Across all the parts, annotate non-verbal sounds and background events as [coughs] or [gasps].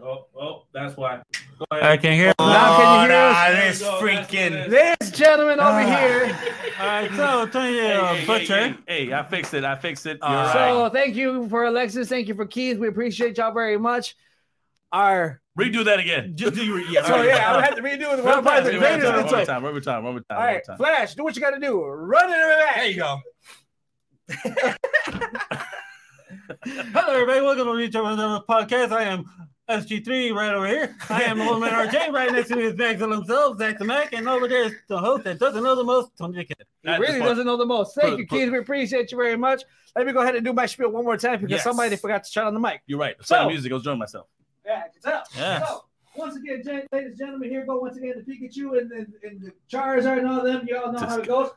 Oh, oh, that's why. I ahead. can hear. Oh, now can you hear nah, us? this go, freaking. This gentleman over Ah. here. All right, so Tony Hey, uh, hey, hey, Butcher. Hey, hey, I fixed it. I fixed it. You're Uh, right. So thank you for Alexis. Thank you for Keith. We appreciate y'all very much. Our Redo that again. Just do your yeah. [laughs] so yeah, I had to redo it. One One the more greatest time, of one more time. time, one more time, one more time. All one more right, time. Flash, do what you got to do. Run it back. There you go. [laughs] Hello, everybody. Welcome to Reach Over the Podcast. I am SG3 right over here. I am the old man RJ. Right next to me is Maxwell himself, Zach the Mac, and over there is the host that doesn't know the most, Tony the Kid. He At really doesn't know the most. Thank Put- you, put- Keith. We appreciate you very much. Let me go ahead and do my spiel one more time because Yes. somebody forgot to shut on the mic. You're right. So- Sound music. I was enjoying myself. Yeah, it's up. Yes. So, once again, ladies and gentlemen, here go once again the Pikachu and, and, and the Charizard and all of them. You all know how it goes.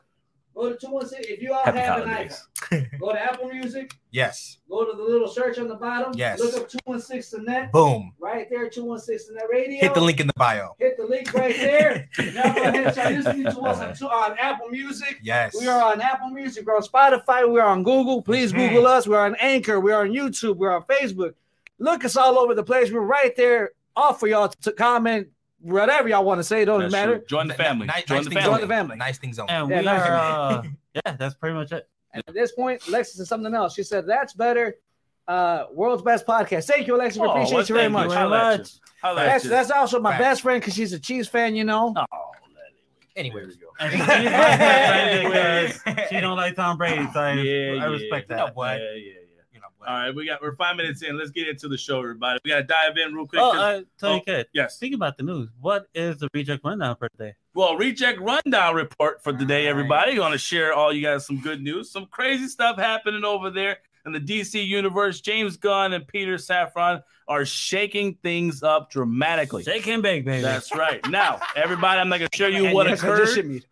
Go to 216. If you all Happy have an holidays. iPhone, go to Apple Music, [laughs] Yes. go to the little search on the bottom. Yes. Look up 216 the net. Boom. Right there, 216 the net radio. Hit the link in the bio. Hit the link right there. [laughs] now go ahead and start listening to us on, on Apple Music. Yes. We are on Apple Music, we're on Spotify, we're on Google. Please Mhm. Google us. We're on Anchor, we're on YouTube, we're on Facebook. Look us all over the place. We're right there, off for y'all to comment, whatever y'all want to say. It doesn't That's matter. true. Join the family. Nice, Join nice the things family. Join the family. Nice things only. And Yeah, we nice. are, uh, yeah, that's pretty much it. And at this point, Alexis said something else. She said, "That's better." Uh, world's best podcast. Thank you, Alexis. We Oh, appreciate well, you very much. you. very Holla much. you. Holla at That's that's also my Facts. best friend because she's a Chiefs fan. You know. Oh, Anyway. we go. And she's my best friend because she don't like Tom Brady, so I, [laughs] Yeah, I respect yeah. that. No, what? Yeah, yeah, yeah. You know, what? All right, we got we're five minutes in. Let's get into the show, everybody. We gotta dive in real quick. Oh, 'cause- uh, Tony Oh. Kid. yes. Think about the news. What is the reject rundown for today? Well, reject rundown report for today, everybody. Going to share all you guys some good news, some crazy stuff happening over there in the DC universe. James Gunn and Peter Safran are shaking things up dramatically. Shake and bake, baby. That's right. Now, everybody, I'm not going to show you what yes, I just occurred.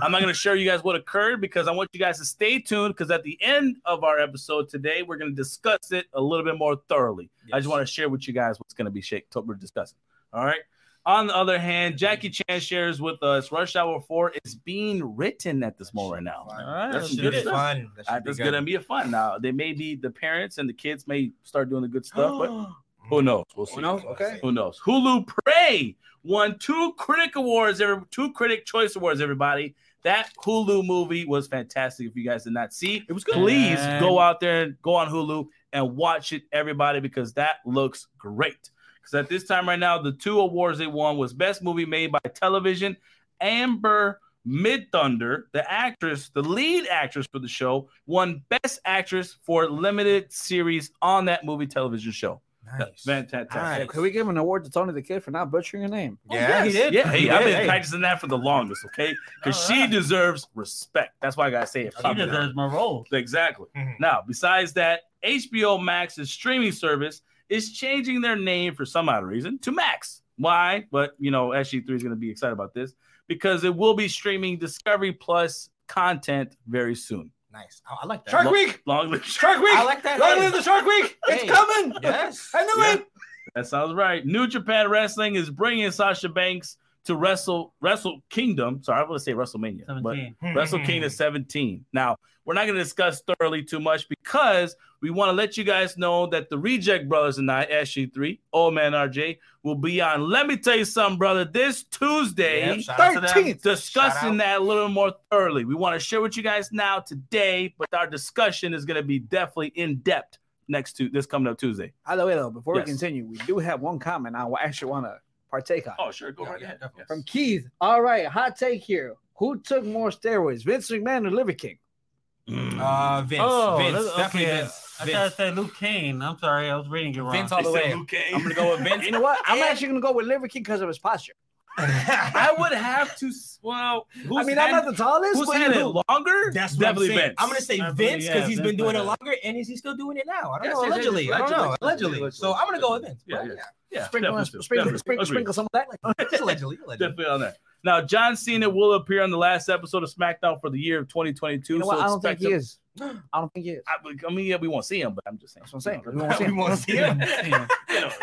I'm not going to show you guys what occurred because I want you guys to stay tuned because at the end of our episode today, we're going to discuss it a little bit more thoroughly. I just want to share with you guys what's going to be shake we're discussing. All right. On the other hand, Jackie Chan shares with us Rush Hour 4 is being written at this moment right now. All right, That's let's some get good be stuff. fun. That should Uh, be That's going to be a fun. Now, they may be the parents and the kids may start doing the good [gasps] stuff, but who knows? We'll see. Who knows? Okay. Who knows? Hulu Prey won two critic awards, every two critic choice awards. Everybody, that Hulu movie was fantastic. If you guys did not see, It was good. please And- go out there and go on Hulu and watch it, everybody, because that looks great. Because at this time right now, the two awards they won was Best Movie Made by Television. Amber Midthunder, the actress, the lead actress for the show, won Best Actress for limited series on that movie television show. Nice. Fantastic. Nice. Can we give an award to Tony the Kid for not butchering your name? Yeah, he did. Yeah, hey, He I've been Hey. practicing that for the longest, okay? Because All she deserves respect. That's why I gotta say it. She deserves my role. Exactly. Mhm. Now, besides that, HBO Max's streaming service is changing their name for some odd reason to Max. Why? But you know, SG3 is going to be excited about this because it will be streaming Discovery Plus content very soon. Nice. I, I like that. Shark Lo- Week. Long live [laughs] Shark Week. I like that. Long Hey. live the Shark Week. It's Hey. coming. Yes. I knew Yeah. it. That sounds right. New Japan Wrestling is bringing Sasha Banks to Wrestle Wrestle Kingdom. Sorry, I want to say WrestleMania, but hmm. Wrestle Kingdom 17. Now, we're not going to discuss thoroughly too much because we want to let you guys know that the Reject Brothers and I, SG3, Old Man RJ, will be on. Let me tell you something, brother. This Tuesday, Yep, shout out to them. 13th. discussing that a little more thoroughly. We want to share with you guys now today, but our discussion is going to be definitely in depth next to this coming up Tuesday. By the way, though, before Yes. we continue, we do have one comment I actually want to partake on. Oh, sure. Go Yeah, right yeah, ahead. definitely. From Keith. All right, hot take here. Who took more steroids, Vince McMahon or Liver King? Mm. Uh, Vince. Oh, Vince. that's- Definitely okay. Vince. I Vince. gotta say Luke Kane. I'm sorry, I was reading it wrong. Vince all the way. Luke Cage. I'm gonna go with Vince. You know what? I'm [laughs] actually gonna go with Liver King because of his posture. I would have to. Well, who's I mean, I'm not the tallest, Who's but had you it longer? That's definitely I'm. Vince. I'm gonna say I Vince because yeah, he's Vince been doing it longer, and is he still doing it now? I don't Yes, know. yes, yes, Allegedly, I don't know. allegedly. Allegedly. Allegedly. So I'm gonna go with Vince. Yeah, But yeah. yeah. yeah, sprinkle, definitely, sprinkle, definitely. sprinkle, sprinkle some of that. Just allegedly. Allegedly. Definitely on that. Now, John Cena will appear on the last episode of SmackDown for the year of 2022. You know so I don't think expect he is. I don't think he is. I, I mean, yeah, we won't see him, but I'm just saying. That's what I'm saying. We won't see [laughs] him. We won't see him. [laughs]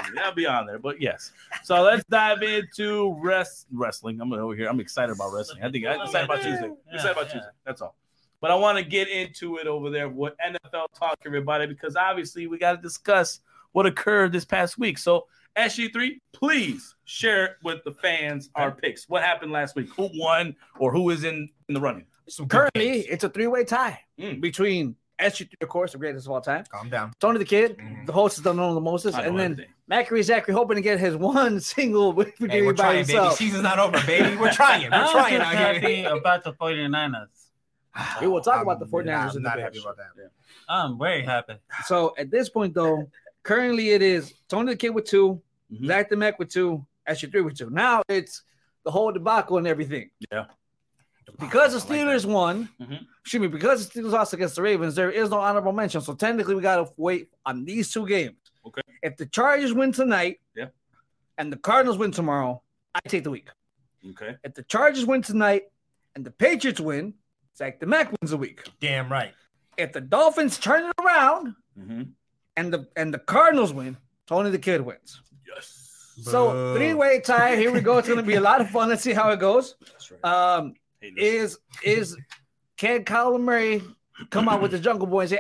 you know, I'll be on there, but yes. So let's dive into rest wrestling. I'm over here. I'm excited about wrestling. I think I'm excited about Tuesday. I'm excited about Yeah, Tuesday. That's all. But I want to get into it over there with NFL talk, everybody, because obviously we got to discuss what occurred this past week. So SG3, please share with the fans our picks. What happened last week? Who won or who is in, in the running? Some good Currently, it's a three-way tie Mm. between SG3, of course, the greatest of all time. calm down. Tony the Kid, Mhm. the host is the known the mostest, and then everything. Macri Zachary hoping to get his [laughs] one single victory Hey, we're by trying, baby. Season's not over, baby. We're trying. We're [laughs] I'm trying just out happy here. about the 49ers. [sighs] We will talk about I'm the 49ers not- I'm the not Bears. happy about that. I'm very happy. So at this point, though, currently it is Tony the Kid with 2 Mhm. Zach the Mac with two, SG3 with two. Now it's the whole debacle and everything. Because the I like Steelers won, Mhm. excuse me, because the Steelers lost against the Ravens, there is no honorable mention. So technically, we got to wait on these two games. Okay. If the Chargers win tonight, Yeah. and the Cardinals win tomorrow, I take the week. Okay. If the Chargers win tonight and the Patriots win, Zach the Mac wins the week. Damn right. If the Dolphins turn it around Mm-hmm. and the and the Cardinals win, Tony the Kid wins. Yes. So three way tie. Here we go. It's going to be a lot of fun. Let's see how it goes. That's right. Um, Hey, listen. Is is can Kyler Murray come out with the Jungle Boy and say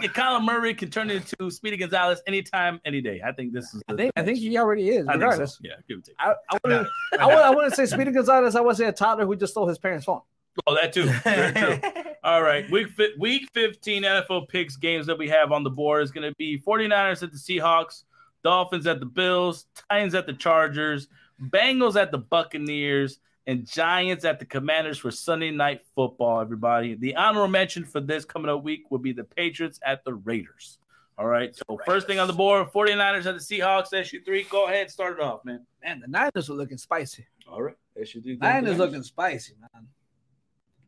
to Colin Murray can turn into Speedy Gonzalez anytime, any day. I think this is. I think I think he already is. Think so. Yeah, give it to. I, I wouldn't I would I say Speedy Gonzalez. I would say a toddler who just stole his parents' phone. Oh, that too. Very true. All right. Week fi- week 15 NFL picks games that we have on the board is going to be 49ers at the Seahawks, Dolphins at the Bills, Titans at the Chargers, Bengals at the Buccaneers, and Giants at the Commanders for Sunday night football, everybody. The honorable mention for this coming up week would be the Patriots at the Raiders. All right. So first thing on the board, 49ers at the Seahawks, SG3. Go ahead, start it off, man. Man, the Niners are looking spicy. All right. SG3. Niners looking spicy, man.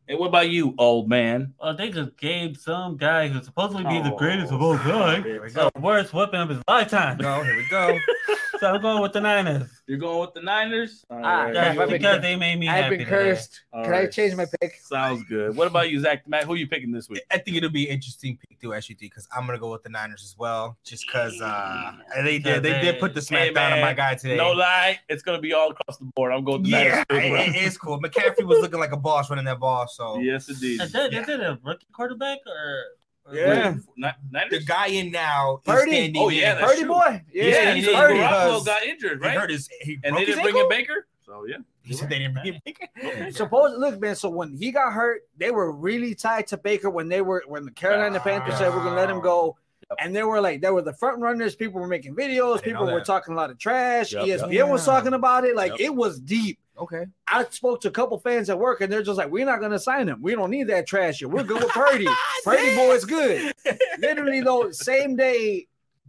And what about you, old man? Well, they just gave some guy who's supposedly be the Oh. greatest of all time Here we go. the worst weapon of his lifetime. Go. Here we go. [laughs] So I'm going with the Niners. You're going with the Niners? All Ah, right. yeah, Just I've been- because they made me I've happy been cursed. All Can I change my pick? Sounds good. What about you, Zach? Matt, who are you picking this week? I think it'll be an interesting pick through SUT because I'm gonna go with the Niners as well, just because uh, they did they did put the Hey, smack down on my guy today. No lie, it's gonna be all across the board. I'm going with the yeah, Niners. as it- it is cool. McCaffrey was looking like a boss running that ball, so Yes, indeed. Is that, Yeah. is it a rookie quarterback or? Or Yeah. Ni- the guy in now is Purdy. standing. Oh, yeah, that's Purdy true. boy. Yeah, yeah, he he did did. Purdy Garoppolo got injured, he right? hurt his. He and broke they didn't bring in? Baker. So yeah, He said they didn't bring in Baker. Okay. Suppose look, man. So when he got hurt, they were really tied to Baker when they were when the Carolina Panthers said we're gonna let him go. Yep. And they were like, they were the front runners. People were making videos. People were talking a lot of trash. Yep, ESPN yep. was talking about it. Like Yep. it was deep. Okay. I spoke to a couple fans at work, and they're just like, "We're not gonna sign him. We don't need that trash here. We're good with Purdy. [laughs] Purdy boy is good." [laughs] Literally though, same day,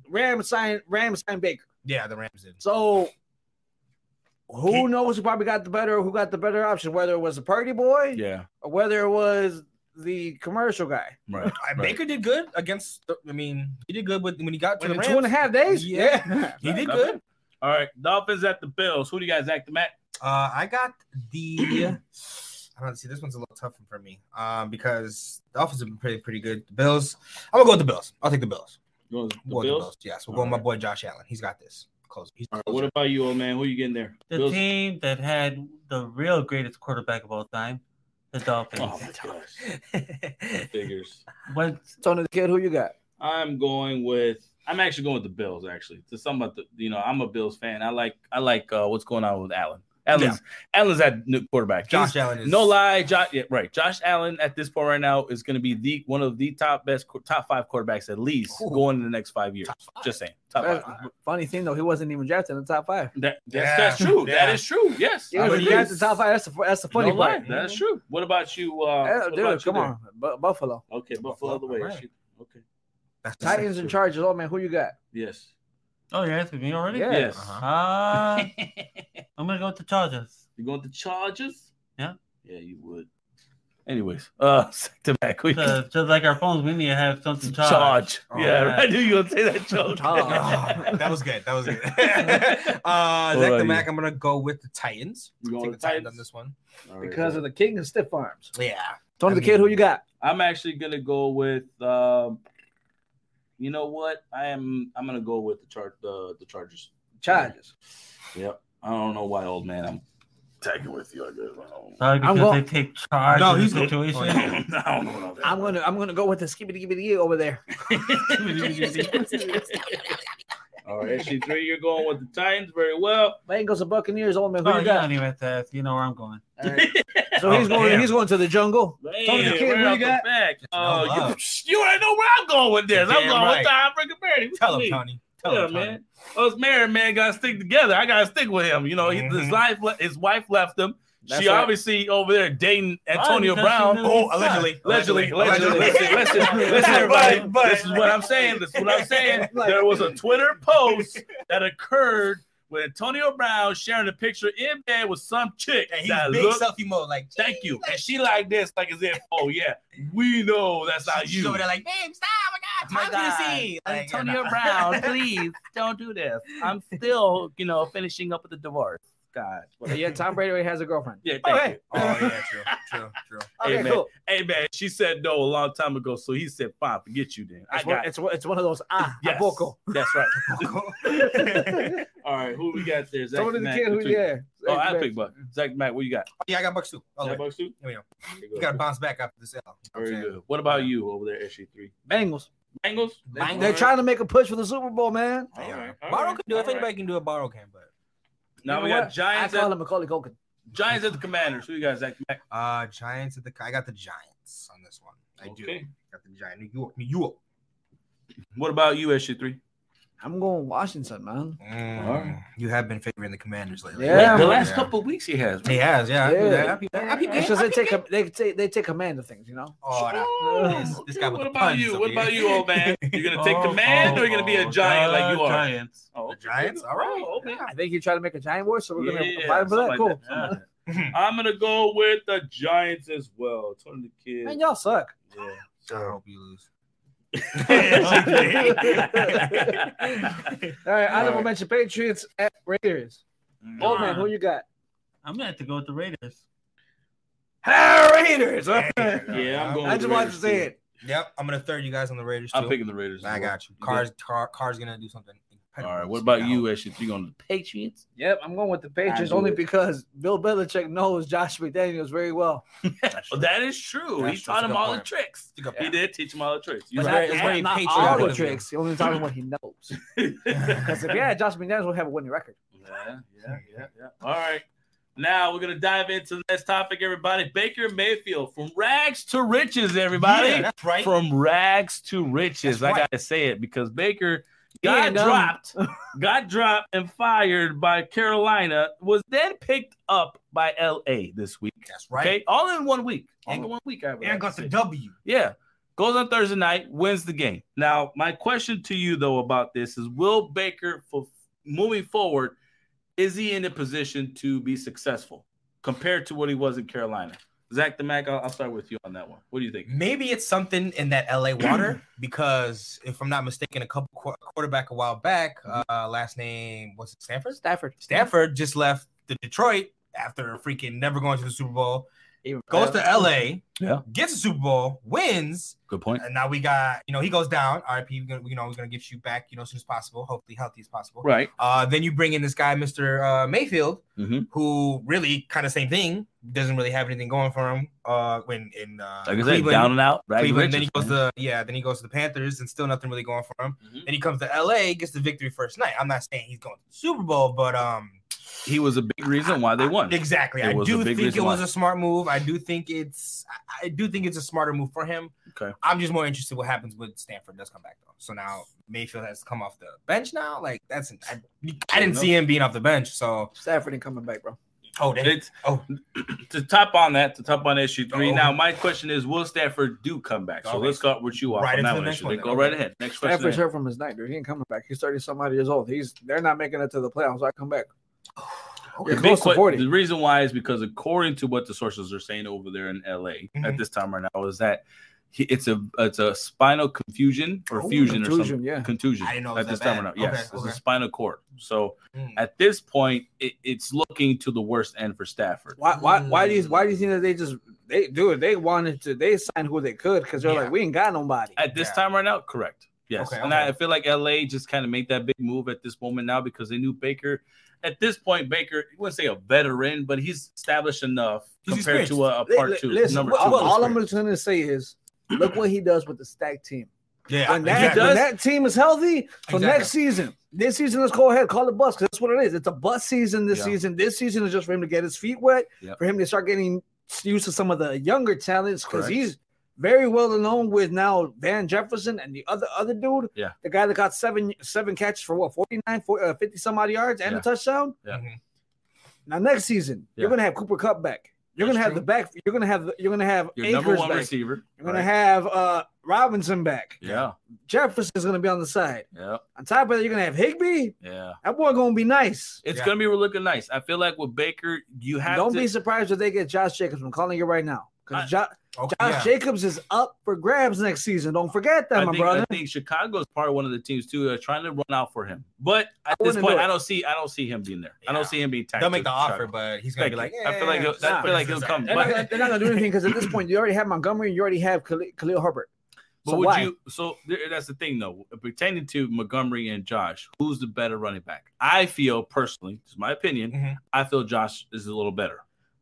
Rams signed Rams signed Baker. Yeah, the Rams did. So who knows who probably got the better who got the better option, whether it was a Purdy boy yeah, or whether it was the commercial guy. right. Right. Baker did good against. The, I mean, he did good with when he got to In the Rams. two and a half days? Yeah. Yeah. [laughs] He did Not good. All right, Dolphins at the Bills. Who do you guys act the Matt? Uh, I got the. I don't see this one's a little tough one for me. Um, because the offense have been pretty pretty good. The Bills. I'm gonna go with the Bills. I'll take the Bills. You want the We'll go with Bills? Yes, we'll All go with my boy Josh Allen. He's got this. Close. He's All right, what about you, old man? Who are you getting there? The Bills? team that had the real greatest quarterback of all time, the Dolphins. Oh my gosh, [laughs] figures. What? Tony the kid, who you got? I'm going with. I'm actually going with the Bills. Actually, to some about the. You know, I'm a Bills fan. I like. I like uh, what's going on with Allen. Allen's Allen's at new quarterback. Josh He's- Allen is No lie, Josh. Yeah, right. Josh Allen at this point right now is going to be the one of the top best top five quarterbacks at least Ooh. going in the next five years. Five. Just saying, top five. funny thing though, he wasn't even drafted in the top five. That, that's, Yeah. that's true. That Yeah. is true. Yes, He I was believe drafted in the top five. That's the that's the funny no lie, part. That's true. What about you? Uh, Yeah, what dude, about come there? on, Bu- Buffalo, Okay, Buffalo all the way. Alright. Shoot. Okay. That's Titans and Chargers. Oh man, who you got? Yes. Oh, you're asking me already? Yeah. Yes. Uh-huh. Uh, [laughs] I'm gonna go with the Chargers. You going with the Chargers? Yeah. Yeah, you would. Anyways, uh, [laughs] to back. We Uh, just like our phones, we need to have something charged. charge. Oh, yeah, yeah. I knew you were gonna say that [laughs] joke. Charge. Oh, that was good. That was good. uh, Zach the? Mac, I'm gonna go with the Titans. You going Take with the Titans Titans? on this one. All right, Because so of the king of stiff arms. Yeah. Tony I the kid, who you got? I'm actually gonna go with. Um, you know what? I am. I'm gonna go with the chart. The the Chargers. Chargers. Yep. I don't know why, old man. I'm tagging with you. I guess. I don't, Sorry, because go- they take charge No, of he's the situation. [laughs] I don't know about that. I'm gonna I'm gonna go with the skibbity gibbity over there. [laughs] [laughs] All right, SG3, you're going with the Titans very well. Bengals and Buccaneers. Old man, who Oh, you you got? don't even have to ask. You know where I'm going. All right. So Oh, he's going. damn. He's going to the jungle. Tony the Man, Kid, who you got? back. no Oh, you, love. [laughs] you already know where I'm going with this. I'm going right. with the Heartbreaker Barry. Tell him, mean? Tony. Tell Yeah, him, Tony. man. Us married man got to stick together. I got to stick with him. You know, he, his mm-hmm. wife, le- his wife left him. That's she right. obviously over there dating Antonio Brown. Oh, allegedly. Allegedly, allegedly. [laughs] Listen, listen, [laughs] listen, everybody. But- but- this is what I'm saying. This is what I'm [laughs] saying. Like- There was a Twitter post that occurred with Antonio Brown sharing a picture in bed with some chick And he's that big looked. selfie mode, like Thank you. And she like this, like as if, oh yeah, we know that's not She's you. over there like, babe, stop! Oh my my God, God. time to see. Like, Antonio Brown, please don't do this. I'm still, you know, finishing up with the divorce. God. [laughs] Well, yeah, Tom Brady already has a girlfriend. Yeah, thank Okay. you. Oh yeah, true, true, true. [laughs] Hey, Okay, man. cool. Hey man, she said no a long time ago, so he said, "Fine, forget you then." I It's one, got it's, one- it's one of those ah yes. vocal. [laughs] That's right. All right, who we got there? Zach Tony the Mack, Kid, who between- yeah. Oh, I pick Buck. Zach Mack, what you got? Oh, yeah, I got Bucks too. Oh, Zach wait. Bucks too? Here we go. Okay, You got to bounce back after this L. You know what I'm Very saying? good. What about you over there, SG three? Bengals. Bengals. Bengals. They're trying to make a push for the Super Bowl, man. Hey, All right, all Burrow right, can do it. If all right. anybody can do it, Burrow can. But Now You we got what? Giants. I call At, him Macaulay Culkin. Giants at the Commanders. Who you guys? Zach uh, Giants at the. I got the Giants on this one. I do. Okay. Got the Giants. New York. New York. What about you, SG three? I'm going Washington, man. Mm, Alright. You have been favoring the Commanders lately. Yeah. the last Yeah. couple of weeks he has. He has, yeah. I do Yeah. that. I be- I be- It's I just they take a, they take they take command of things, you know. Oh. Oh, This- this guy with what the about you? What here. about you, old man? You're gonna take [laughs] Oh, command, oh, or you're gonna be a oh, giant like you are? Giants. Oh, The Giants? All right. Oh, okay. I think you try to make a giant war, so we're gonna Yeah, fight for that. something Cool. that, something. I'm gonna go with the Giants as well. Tony the kid. Man, y'all suck. Yeah. I So, hope you lose. All right, I All never right. mentioned Patriots at Raiders. Mm. Old man, who you got? I'm gonna have to go with the Raiders. Raiders. [laughs] Yeah, I'm going. I just wanted to say too. it. Yep, I'm gonna third you guys on the Raiders. Too. I'm picking the Raiders. I got you. good? Cars, car, cars gonna do something. All incredible. What about Now, you, Ashley? You going to the Patriots? Yep, I'm going with the Patriots only it. because Bill Belichick knows Josh McDaniels very well. [laughs] That's Well, that is true. That's he true. taught him good all the tricks. It's a good He did teach him all the tricks. You're But right. it's very not all the tricks. He only taught him what he knows. [laughs] Because if yeah, Josh McDaniels will have a winning record. Yeah, yeah, yeah, yeah. All right. Now we're gonna dive into the next topic, everybody. Baker Mayfield from rags to riches, everybody. Yeah, that's right. From rags to riches. That's I right. gotta say it because Baker He got ain't done. dropped, [laughs] got dropped and fired by Carolina, was then picked up by LA this week. That's right. Okay, all in one week. All And- in one week. I would And like got to the. W. Yeah. Goes on Thursday night, wins the game. Now, my question to you though about this is will Baker for moving forward, is he in a position to be successful compared to what he was in Carolina? Zach the Mac, I'll, I'll start with you on that one. What do you think? Maybe it's something in that LA water [clears throat] because if I'm not mistaken, a couple qu- quarterback a while back, uh, last name was it Stanford? Stafford. Stanford just left the Detroit after freaking never going to the Super Bowl. Even Goes to LA, Yeah. gets a Super Bowl, wins, Good point. and now we got you know he goes down. RIP, we're gonna, you know we're gonna get you back you know as soon as possible, hopefully healthy as possible. Right. Uh, then you bring in this guy, Mr. Uh, Mayfield, Mhm. who really kind of same thing, doesn't really have anything going for him. Uh, when in uh, Like I said, Cleveland, down and out. Rags to Cleveland, then he goes man. to yeah, then he goes to the Panthers, and still nothing really going for him. Mhm. Then he comes to LA, gets the victory first night. I'm not saying he's going to the Super Bowl, but um, He was a big reason why they won. exactly. It I do think it was why. a smart move. I do think it's I, I do think it's a smarter move for him. Okay. I'm just more interested what happens with Stanford does come back though. So now Mayfield has come off the bench now. Like that's I, I didn't see him being off the bench. So Stafford ain't coming back, bro. oh, they, It's oh [clears throat] to top on that, to top on issue 3 Uh-oh. Now, my question is, will Stafford do come back? So Okay. let's start with you off Right on into that the one. next issue. one Then then. Go right ahead. Next question. Stafford's hurt from his neck, dude. He ain't coming back. He's 30 some odd years old. He's they're not making it to the playoffs. I come back. Okay. You're The, big to que- 40. the reason why is because according to what the sources are saying over there in LA at Mhm. this time right now is that he, it's a it's a spinal confusion or Oh, fusion or something yeah. contusion I didn't know it at was this that time right bad. now. Okay, Yes, it's okay. a spinal cord. So Mm. at this point, it, it's looking to the worst end for Stafford. Why why why do you why do you think that they just they do it? They wanted to they signed who they could because they're Yeah. like, we ain't got nobody. At this Yeah. time right now, correct. Yes, Okay, and okay. I feel like LA just kind of made that big move at this moment now because they knew Baker. At this point, Baker, I wouldn't say a veteran, but he's established enough He's compared to a, a part li- two, Listen, number what- two. what- all I'm going to say is, look what he does with the stack team. yeah, When that, exactly. when that team is healthy, so Exactly. next season, this season, let's go ahead, call it bus because that's what it is. It's a bus season this Yeah. season. This season is just for him to get his feet wet, Yep. for him to start getting used to some of the younger talents because he's very well known with now Van Jefferson and the other other dude, Yeah. the guy that got seven seven catches for what 49, 40, uh, 50 some odd yards and Yeah. a touchdown. Yeah. Mhm. Now next season, you're gonna have Cooper Kupp back. You're That's gonna have true. the back. You're gonna have you're gonna have Your Akers number one back. receiver. You're gonna have uh Robinson back. Yeah, Jefferson's gonna be on the side. yeah, On top of that, you're gonna have Higbee. yeah. That boy gonna be nice. It's Yeah. gonna be looking nice. I feel like with Baker, you have Don't to. be surprised if they get Josh Jacobs. I'm calling you right now I- because Jo- Okay, Josh yeah. Jacobs is up for grabs next season. Don't forget that, I my think, brother. I think Chicago is part of one of the teams too. They're trying to run out for him, but at I this point. I don't see. I don't see him being there. I don't see him being. tagged They'll make the offer, Chicago. but he's gonna Thank be you. like, I feel like he'll- "Yeah, I feel like he'll come, is They're but- not, gonna, they're not gonna do anything because at this point you already have Montgomery, and you already have Khalil, Khalil Herbert. But So would why? you? So that's the thing, though. Pertaining to Montgomery and Josh, who's the better running back? I feel personally, it's my opinion. Mhm. I feel Josh is a little better.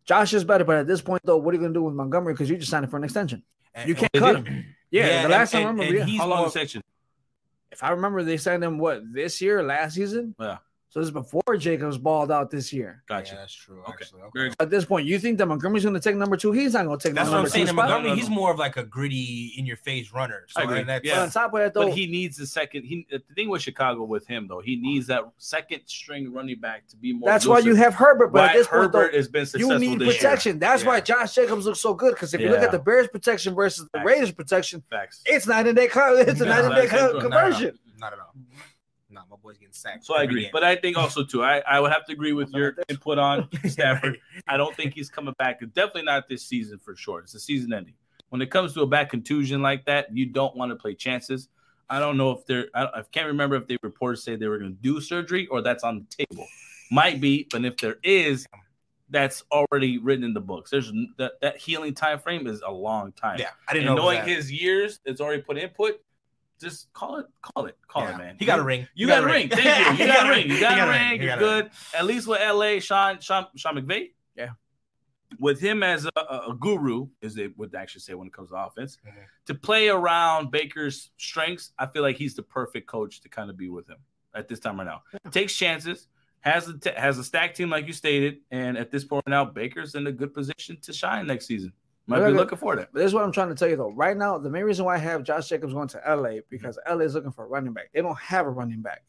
Josh is better, but at this point though, what are you gonna do with Montgomery? Because you just signed him for an extension. And- You can't cut did? him. Yeah, Yeah, the last and- time I and- remember, and yeah. he's How long more- the section? if I remember, they signed him what this year, last season. Yeah. So this is before Jacobs balled out this year. Gotcha. Yeah, that's true. Okay. Actually, okay. At this point, you think that Montgomery's going to take number two? He's not going to take That's the what I'm number saying. two And spot. Montgomery, No, no, he's more of like a gritty, in your face runner. So I agree. and that's, Yeah. But on top of that, though, But he needs the second. He the thing with Chicago with him though, he needs that second string running back to be more. that's why you have Herbert. But Why at this point, Herbert though, has been you need this protection. That's why Josh Jacobs looks so good. Because if you look at the Bears protection versus the Facts. Raiders protection. Facts. it's night and day. co- It's a No, night and day that's co- true. conversion. not at all. No, my boy's getting sacked. So I agree, game. but I think also too, I, I would have to agree with your [laughs] input on [laughs] Stafford. I don't think he's coming back. Definitely not this season for sure. It's a season ending. When it comes to a back contusion like that, you don't want to play chances. I don't know if they're. I, I can't remember if they reported say they were going to do surgery or that's on the table. Might be, but if there is, that's already written in the books. There's that that healing time frame is a long time. yeah, I didn't and know. knowing that. his years, it's already put input. Just call it, call it, call Yeah. it, man. He got a ring. You got a ring. Thank you. [laughs] You got a ring. You got a ring. You're good. At least with LA, Sean Sean Sean McVay. Yeah. With him as a, a, guru, as they would actually say when it comes to offense, Mhm. to play around Baker's strengths, I feel like he's the perfect coach to kind of be with him at this time right now. Takes chances, has a t- has a stack team like you stated, and at this point now, Baker's in a good position to shine next season. Might be looking for that. But this is what I'm trying to tell you though. Right now, the main reason why I have Josh Jacobs going to LA because LA is looking for a running back. They don't have a running back.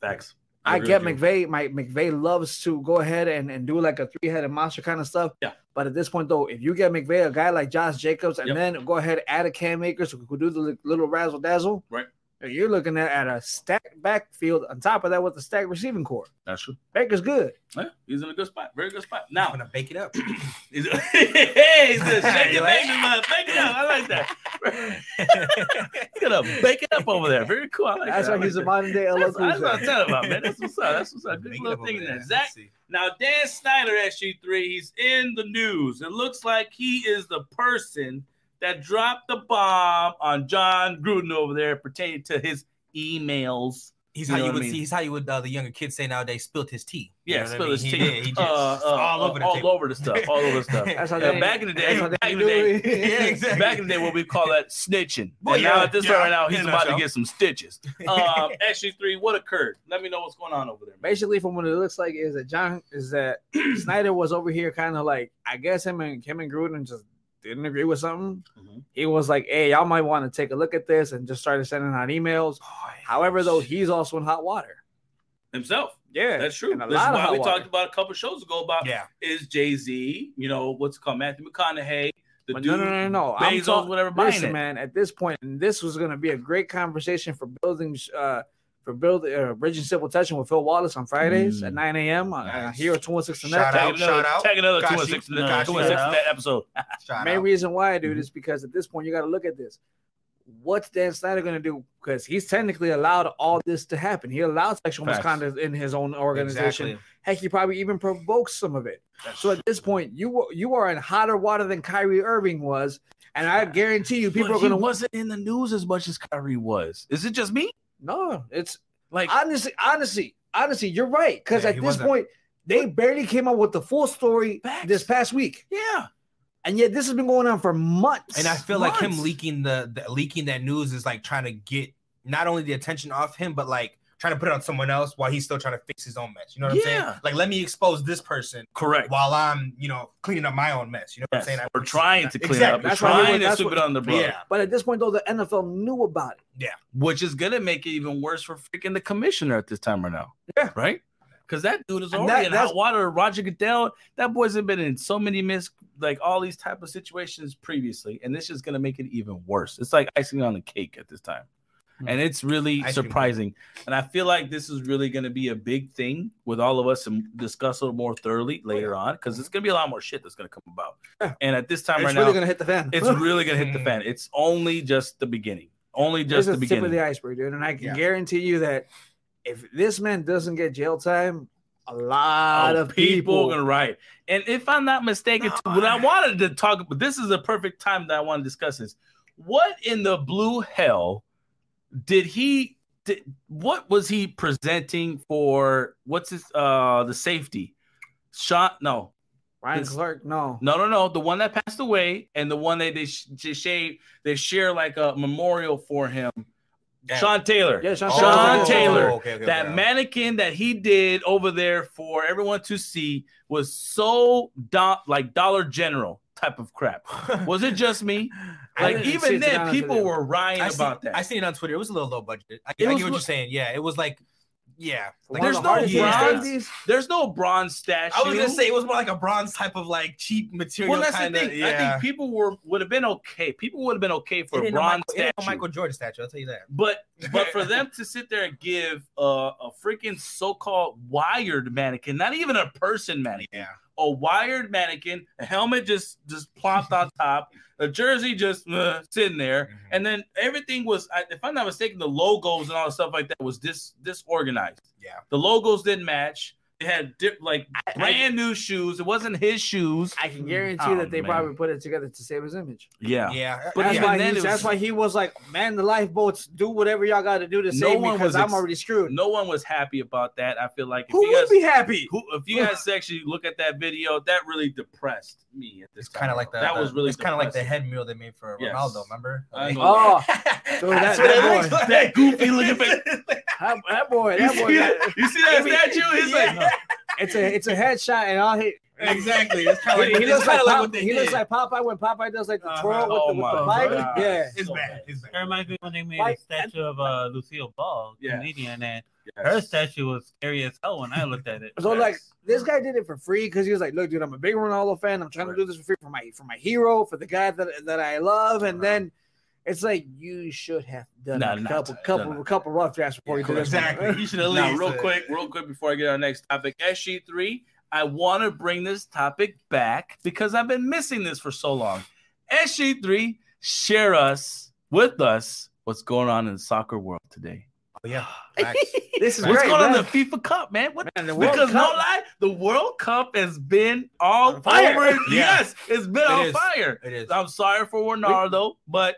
Facts. I agree get. McVay. My McVay loves to go ahead and, and do like a three headed monster kind of stuff. Yeah. But at this point, though, if you get McVay, a guy like Josh Jacobs, and Yep. then go ahead and add a Cam Akers who could do the little razzle dazzle, Right. You're looking at, at a stacked backfield on top of that with a stacked receiving core. That's true. Baker's good. Yeah, he's in a good spot. Very good spot. Now I'm gonna bake it up. [coughs] He's, hey, [laughs] he's gonna shake You it, like- baby, man. Bake it up. I like that. [laughs] he's gonna bake it up over there. Very cool. I like That's that. why I he's a modern day that. LL That's, Cool that's what I'm J. telling about, man. That's what's up. That's what's up. Good Bake it little thing in there. there. Zach, now Dan Snyder, SG3, he's in the news. It looks like he is the person that dropped the bomb on Jon Gruden over there pertaining to his emails. He's You how you what I would mean? see. He's how you would uh, the younger kids say nowadays. Spilt his tea. You Yeah, know what I mean? his He tea. did, He just Uh, uh, [laughs] all uh, over the all table. over the stuff. All over the stuff. [laughs] That's how Yeah, they, back in the day, that's how back in the day. [laughs] Yeah, exactly. Back in the day, what we call that snitching. Well, and now at this yeah, right now, he's in a about to get some stitches. Um, SG3, what occurred? Let me know what's going on over there. man. basically from what it looks like is that John is that [clears throat] Snyder was over here kind of like I guess him and him and Gruden just didn't agree with something. Mhm. He was like, "Hey, y'all might want to take a look at this," and just started sending out emails. However, though, he's also in hot water. Himself. Yeah, That's true. and a This lot of why we water. talked about a couple shows ago about yeah, is Jay Z, you know, what's it called Matthew McConaughey, the But dude, no, no, no, no. I'm talking, whatever, Listen, it. man. At this point, and this was going to be a great conversation for building, uh, for building, uh, bridging civil tension with Phil Wallace on Fridays Mm. at 9 a.m. on uh, here at 216 Shout Net. out. Tag another, shout out. tag another Kashi. 216 in the- Kashi, 216 shout episode. [laughs] Shout Main out. reason why I do Mhm. this because at this point you got to look at this. What's Dan Snyder going to do? Because he's technically allowed all this to happen. He allowed sexual Facts. misconduct in his own organization. Exactly. Heck, he probably even provokes some of it. So at this point, you you are in hotter water than Kyrie Irving was, and I guarantee you, people But are going he to. wasn't in the news as much as Kyrie was. Is it just me? No, it's Like, honestly, honestly, honestly, you're right. Because Yeah, at this point, they barely came out with the full story Facts. this past week, yeah. and yet this has been going on for months. And I feel like him leaking the, the leaking that news is like trying to get not only the attention off him, but like trying to put it on someone else while he's still trying to fix his own mess. You know what I'm Yeah. saying? Like, let me expose this person Correct. while I'm, you know, cleaning up my own mess. You know what Yes. I'm saying? We're trying to clean Exactly. up. We're That's why he trying went- to that's sweep what- it under the rug. Yeah. But at this point, though, the NFL knew about it. Yeah. Which is gonna make it even worse for freaking the commissioner at this time right now. Yeah. Right? Because that dude is And already that- in hot water. Roger Goodell, that boy's been in so many mis like all these type of situations previously, and this is gonna make it even worse. It's like icing on the cake at this time. Hmm. And it's really surprising. And I feel like this is really going to be a big thing with all of us and discuss a little more thoroughly later on because it's going to be a lot more shit that's going to come about. Yeah. And at this time It's right really now, gonna hit the fan. it's really going to hit the [laughs] fan. It's only just the beginning. Only just the the tip of beginning. the iceberg, dude. And I can Yeah. guarantee you that if this man doesn't get jail time, a lot Oh, of people, are gonna write. And if I'm not mistaken, too, what I wanted to talk about, this is a perfect time that I want to discuss this. What in the blue hell did he? Did, what was he presenting for? What's his? Uh, the safety. Shot? No, Ryan This- Clark, no. no, no, no. The one that passed away, and the one that they sh- they share they share like a memorial for him. Damn. Sean Taylor. Yeah, Sean Sean Taylor. Oh, okay, okay, that okay. mannequin that he did over there for everyone to see was so do- like Dollar General type of crap. [laughs] Was it just me? Like even it, to be then, people were rioting I about seen, that. I seen it on Twitter. It was a little low budget. I, I was get what you're saying. Yeah, it was like, yeah. Like, there's the no bronze. There's no bronze statue. I was gonna say it was more like a bronze type of like cheap material. well, that's kinda, the thing. Yeah. I think people were would have been okay. People would have been okay It for a bronze Michael, statue. Michael Jordan statue. I'll tell you that. But but for [laughs] them to sit there and give a, a freaking so-called wired mannequin, not even a person mannequin, Yeah. A wired mannequin, a helmet just just plopped on [laughs] top, a jersey just uh, sitting there, Mhm. and then everything was, if I'm not mistaken, the logos and all the stuff like that was dis disorganized. Yeah. The logos didn't match. It had di- like I- I- brand new shoes. It wasn't his shoes. I can guarantee Oh, that they man. probably put it together to save his image. Yeah. Yeah. But that's even why then he, it that's was- why he was like, "Man, the lifeboats do whatever y'all got to do to No save me because was I'm already screwed." No one was happy about that. I feel like if Who you would guys be happy? who, if you guys [laughs] actually look at that video, that really depressed me at this It's kind of like the. that the- was really It's kind of like the head meal they made for Yes. Ronaldo. Remember? I know. Oh, [laughs] so That's that- that it boy- looks like. that goofy looking face. That, that boy, You that see boy, that, you see that Yeah. statue? He's like, it's a it's a headshot, and all he Exactly. It's kind of he, like, he it's looks like, kinda like what they he did. looks like Popeye when Popeye does like the Uh-huh. twirl with Oh the, with the pipe. God. Yeah, It's So bad. bad. It's bad. That reminds me when they made Like- a statue of uh, Lucille Ball, Yeah. comedian, and her statue was scary as hell when I looked at it. So like this guy did it for free because he was like, "Look, dude, I'm a big Ronaldo fan. I'm trying to do this for free for my for my hero, for the guy that that I love." And then it's like you should have done Nah, a nah, couple nah, couple nah. couple rough drafts before you did this. one. Exactly. You should at [laughs] now, least. real uh, quick, real quick before I get our next topic, SG3, I want to bring this topic back because I've been missing this for so long. SG3, share us with us what's going on in the soccer world today. Oh, yeah. [sighs] Facts. This is What's great, going on man. in the FIFA Cup, man? What Man, the World because no Cup- lie, the World Cup has been all On fire. over. [laughs] Yeah. Yes, it's been It on is. fire. It is. I'm sorry for Ronaldo, but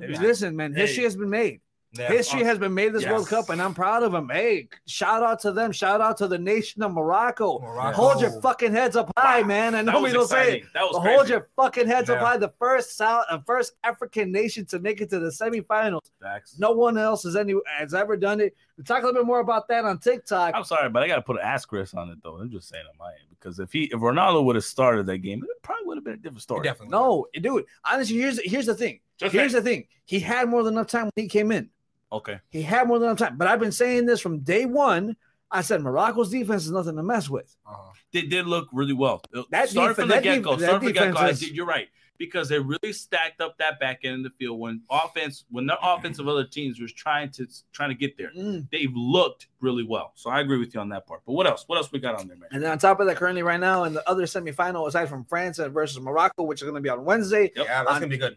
Yeah. Listen, man, history has been made. Yeah. History has been made this World Cup, and I'm proud of them. Hey, shout out to them. Shout out to the nation of Morocco. Morocco. Hold your fucking heads up high, man. I know we don't say it. That was But crazy. hold your fucking heads up high. The first South, uh, first African nation to make it to the semifinals. Facts. No one else has any has ever done it. We talk a little bit more about that on TikTok. I'm sorry, but I got to put an asterisk on it though. I'm just saying on my end because if he if Ronaldo would have started that game, it probably would have been a different story. Definitely. No, dude. Honestly, here's here's the thing. Just Here's the thing. He had more than enough time when he came in. Okay. He had more than enough time. But I've been saying this from day one. I said Morocco's defense is nothing to mess with. Uh-huh. They did look really well. That start def- from the get go. def- Start that from the get go. defense is- You're right because they really stacked up that back end of the field when offense when their offensive other teams was trying to trying to get there. Mm. They've looked really well. So I agree with you on that part. But what else? What else we got on there, man? And then on top of that, currently right now in the other semifinal, aside from France versus Morocco, which is going to be on Wednesday, Yep. Yeah, that's gonna be good.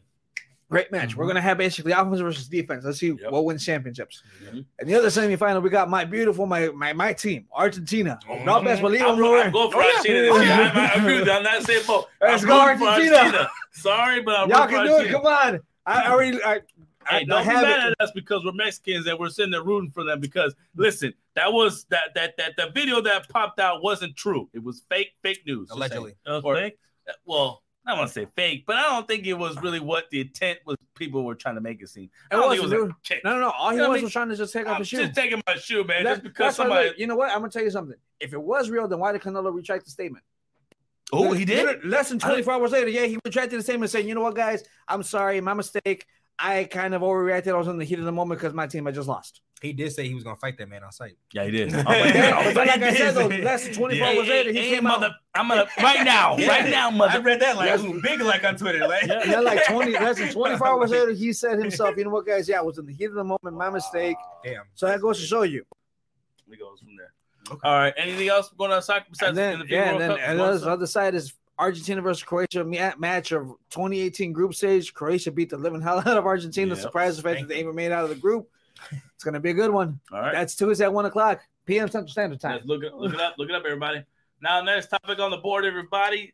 Great match. We're Mhm. going to have basically offense versus defense. Let's see Yep. what wins championships. Mhm. And the other semifinal, we got my beautiful, my my my team, Argentina. Mhm. No best believe I'm, I'm going for Oh. Argentina this year. I, I agree with you. I'm not saying both. Let's I'm go, rooting for Argentina. Sorry, but I'm Y'all rooting can for do it. Argentina. Come on. I I already. I, I, Hey, I don't be mad it. at us because we're Mexicans and we're sitting there rooting for them. Because listen, that was that that that the video that popped out wasn't true. It was fake, fake news. Allegedly. That was Or- fake? Well, I don't want to say fake, but I don't think it was really what the intent was. People were trying to make it seem. I don't it was dude. a kick. No, no, no. All he You know what I was mean? was trying to just take off his shoe. just taking my shoe, man, That- just because somebody. you know what? I'm gonna tell you something. If it was real, then why did Canelo retract the statement? oh, he did. Less than 24 hours later, yeah, he retracted the statement and saying, you know what, guys, I'm sorry, my mistake. I kind of overreacted. I was in the heat of the moment because my team had just lost. He did say he was gonna fight that man on sight. Yeah, he did. [laughs] But but I was but like I said, did. though, less than 24 Yeah, hours later, he hey, came mother, out. I'm gonna right now, [laughs] Yeah. right now, mother. I read that like Yes. it big like on Twitter. Like Yeah. And then, like 20, less than 24 hours later, he said himself, you know what, guys, yeah, I was in the heat of the moment, my mistake. damn. So that goes to show you. It goes from there. Okay. All right. Anything else going on soccer besides And then, in the yeah, FIFA and then World Cup? and the other side is Argentina versus Croatia match of 2018 group stage. Croatia beat the living hell out of Argentina. Yep. Surprise the fact that they even made out of the group. It's gonna be a good one. All right. That's Tuesday at one o'clock p.m. Central Standard Time. Let's look it, look it up. Look it up, everybody. Now, next topic on the board, everybody.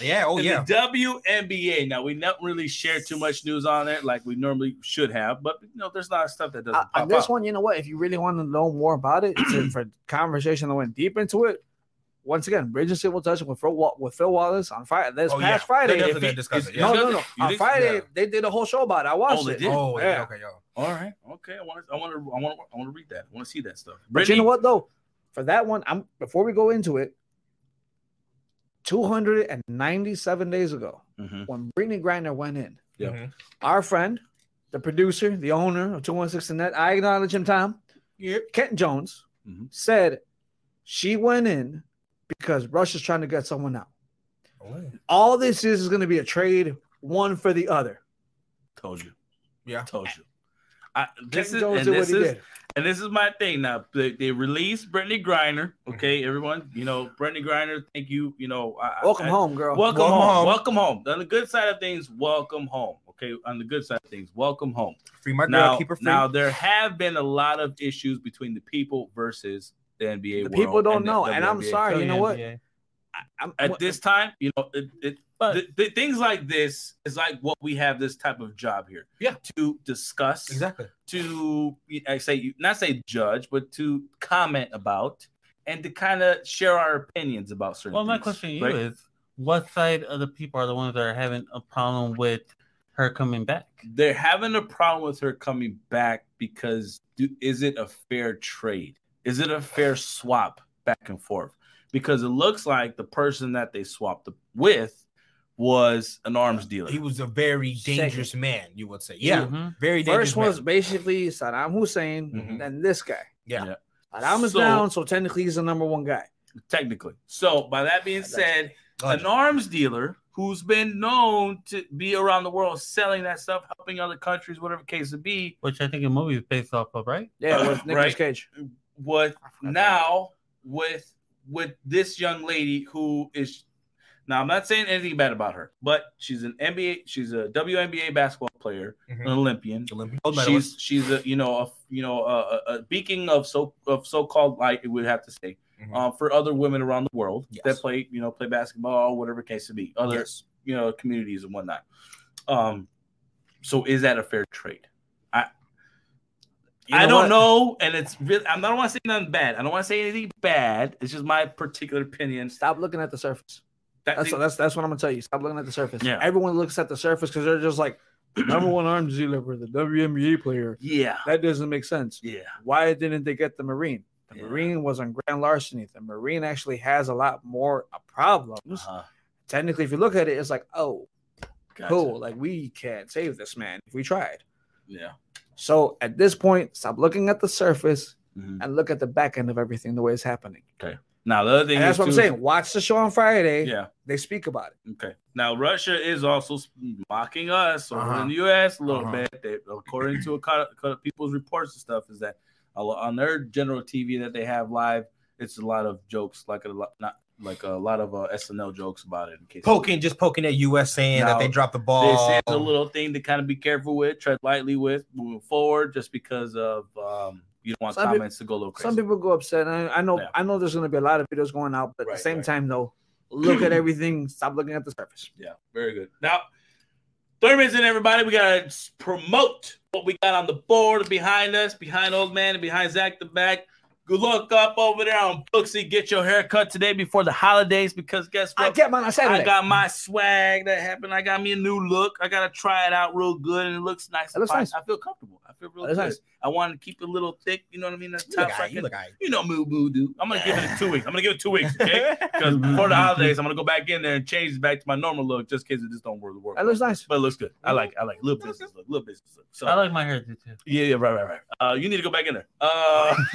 Yeah. Oh yeah. The WNBA. Now, we don't really share too much news on it like we normally should have, but you know, there's a lot of stuff that doesn't Uh, pop on this up. one, you know what? If you really want to know more about it, to, for conversation that went deep into it, once again, Bridge and Civil touching with Phil, with Phil Wallace on Friday. This Oh, yeah. past Friday, They're definitely he- discuss it. no, Yeah. no, no. You On Friday, yeah. they did a whole show about it. I watched Oh, it. did? Oh Yeah. yeah. Okay, yo. All right. Okay. I want to. I want to. I want to. I want to read that. I want to see that stuff. But you know what though? For that one, I'm before we go into it, 297 days ago, Mhm. when Brittney Griner went in, Yeah. Mhm. our friend, the producer, the owner of 216 Net, I acknowledge him, Tom. Yep. Kent Jones Mhm. said she went in because Russia's trying to get someone out. Oh, All this is is going to be a trade, one for the other. Told you. Yeah. Told you. I, this Kent is and this is and this is my thing now. They, they released Brittney Griner. Mm-hmm. Okay, everyone. You know, Brittney Griner. Thank you. You know, I, Welcome I, home, girl. Welcome, Welcome home. home. Welcome home. On the good side of things, welcome home. Okay, on the good side of things, welcome home. Free my girl. Now, keep her free. now there have been a lot of issues between the people versus the NBA. The world people don't and the know, and I'm WNBA. sorry. You know what? I'm, At this time, you know, it, it But- th- th- things like this is like what we have this type of job here. Yeah. To discuss, exactly. to I say not say judge, but to comment about and to kind of share our opinions about certain. Well, my question to you right? is, what side of the people are the ones that are having a problem with her coming back? they're having a problem with her coming back because do, is it a fair trade? Is it a fair swap back and forth? Because it looks like the person that they swapped with was an arms dealer. He was a very dangerous man, you would say. Yeah. Mhm. Very dangerous. First was basically Saddam Hussein, Mhm. then this guy. Yeah. Yeah. Saddam is So- down, so technically he's the number one guy. technically. So, by that being That's- said, an arms dealer who's been known to be around the world selling that stuff, helping other countries, whatever case it be, Which I think a movie is based off of, right? Yeah, with Nicolas Right. Cage. Forgot now with with this young lady who is now I'm not saying anything bad about her, but she's an NBA, she's a WNBA basketball player, Mhm. an Olympian. Medalist. She's she's a you know a you know a, a, beacon of so of so called light, we would have to say, Mhm. uh, for other women around the world Yes. that play you know play basketball, whatever case it be, other Yes. you know communities and whatnot. Um, so is that a fair trade? You I don't what? know, and it's really I'm not want to say nothing bad. I don't want to say anything bad. It's just my particular opinion. Stop looking at the surface. That That's thing- that's that's what I'm gonna tell you. Stop looking at the surface. Yeah. Everyone looks at the surface because they're just like [clears throat] number one arms dealer the WNBA player. yeah, That doesn't make sense. yeah, Why didn't they get the Marine? The Yeah. Marine was on grand larceny. The Marine actually has a lot more problems. uh-huh. Technically, if you look at it, it's like, oh, Gotcha. cool. Like we can't save this man if we tried. Yeah, So at this point, stop looking at the surface Mhm. and look at the back end of everything the way it's happening. Okay. Now the other thing And that's is what I'm saying. Watch the show on Friday. Yeah, They speak about it. okay. Now Russia is also mocking us over Uh-huh. in the U.S. a little Uh-huh. bit. They, according to a people's reports and stuff, is that on their general TV that they have live, it's a lot of jokes, like a lot, not like a lot of uh, SNL jokes about it. In case poking, just poking at US saying Now, that they dropped the ball. This ball. is a little thing to kind of be careful with, tread lightly with moving forward, just because of um, you don't want Some peop- comments to go a little crazy. Some people go upset. I, I know Yeah. I know there's gonna be a lot of videos going out, but at the same right. time though, look at everything. Stop looking at the surface. Yeah, very good. Now, third minutes in, everybody, we gotta promote what we got on the board behind us, behind Old Man and behind Zach the back. Good luck up over there on Booksy. Get your hair cut today before the holidays because guess I what? get mine on Saturday. I got my swag that happened. I got me a new look. I gotta try it out real good, and it looks nice. It looks I, nice. I feel comfortable. I feel real It looks good. nice. I wanted to keep it a little thick. You know what I mean? That's You look top I aight, you look aight. you know, moo moo do. I'm gonna give it two weeks. I'm gonna give it two weeks, okay? [laughs] Because before the holidays, I'm gonna go back in there and change it back to my normal look, just in case it just don't work. work. That looks nice. But it looks good. I like. It. I like little business look. Little business look. So I like my hair too. yeah, yeah, right, right, right. Uh, you need to go back in there. Uh, [laughs] [laughs]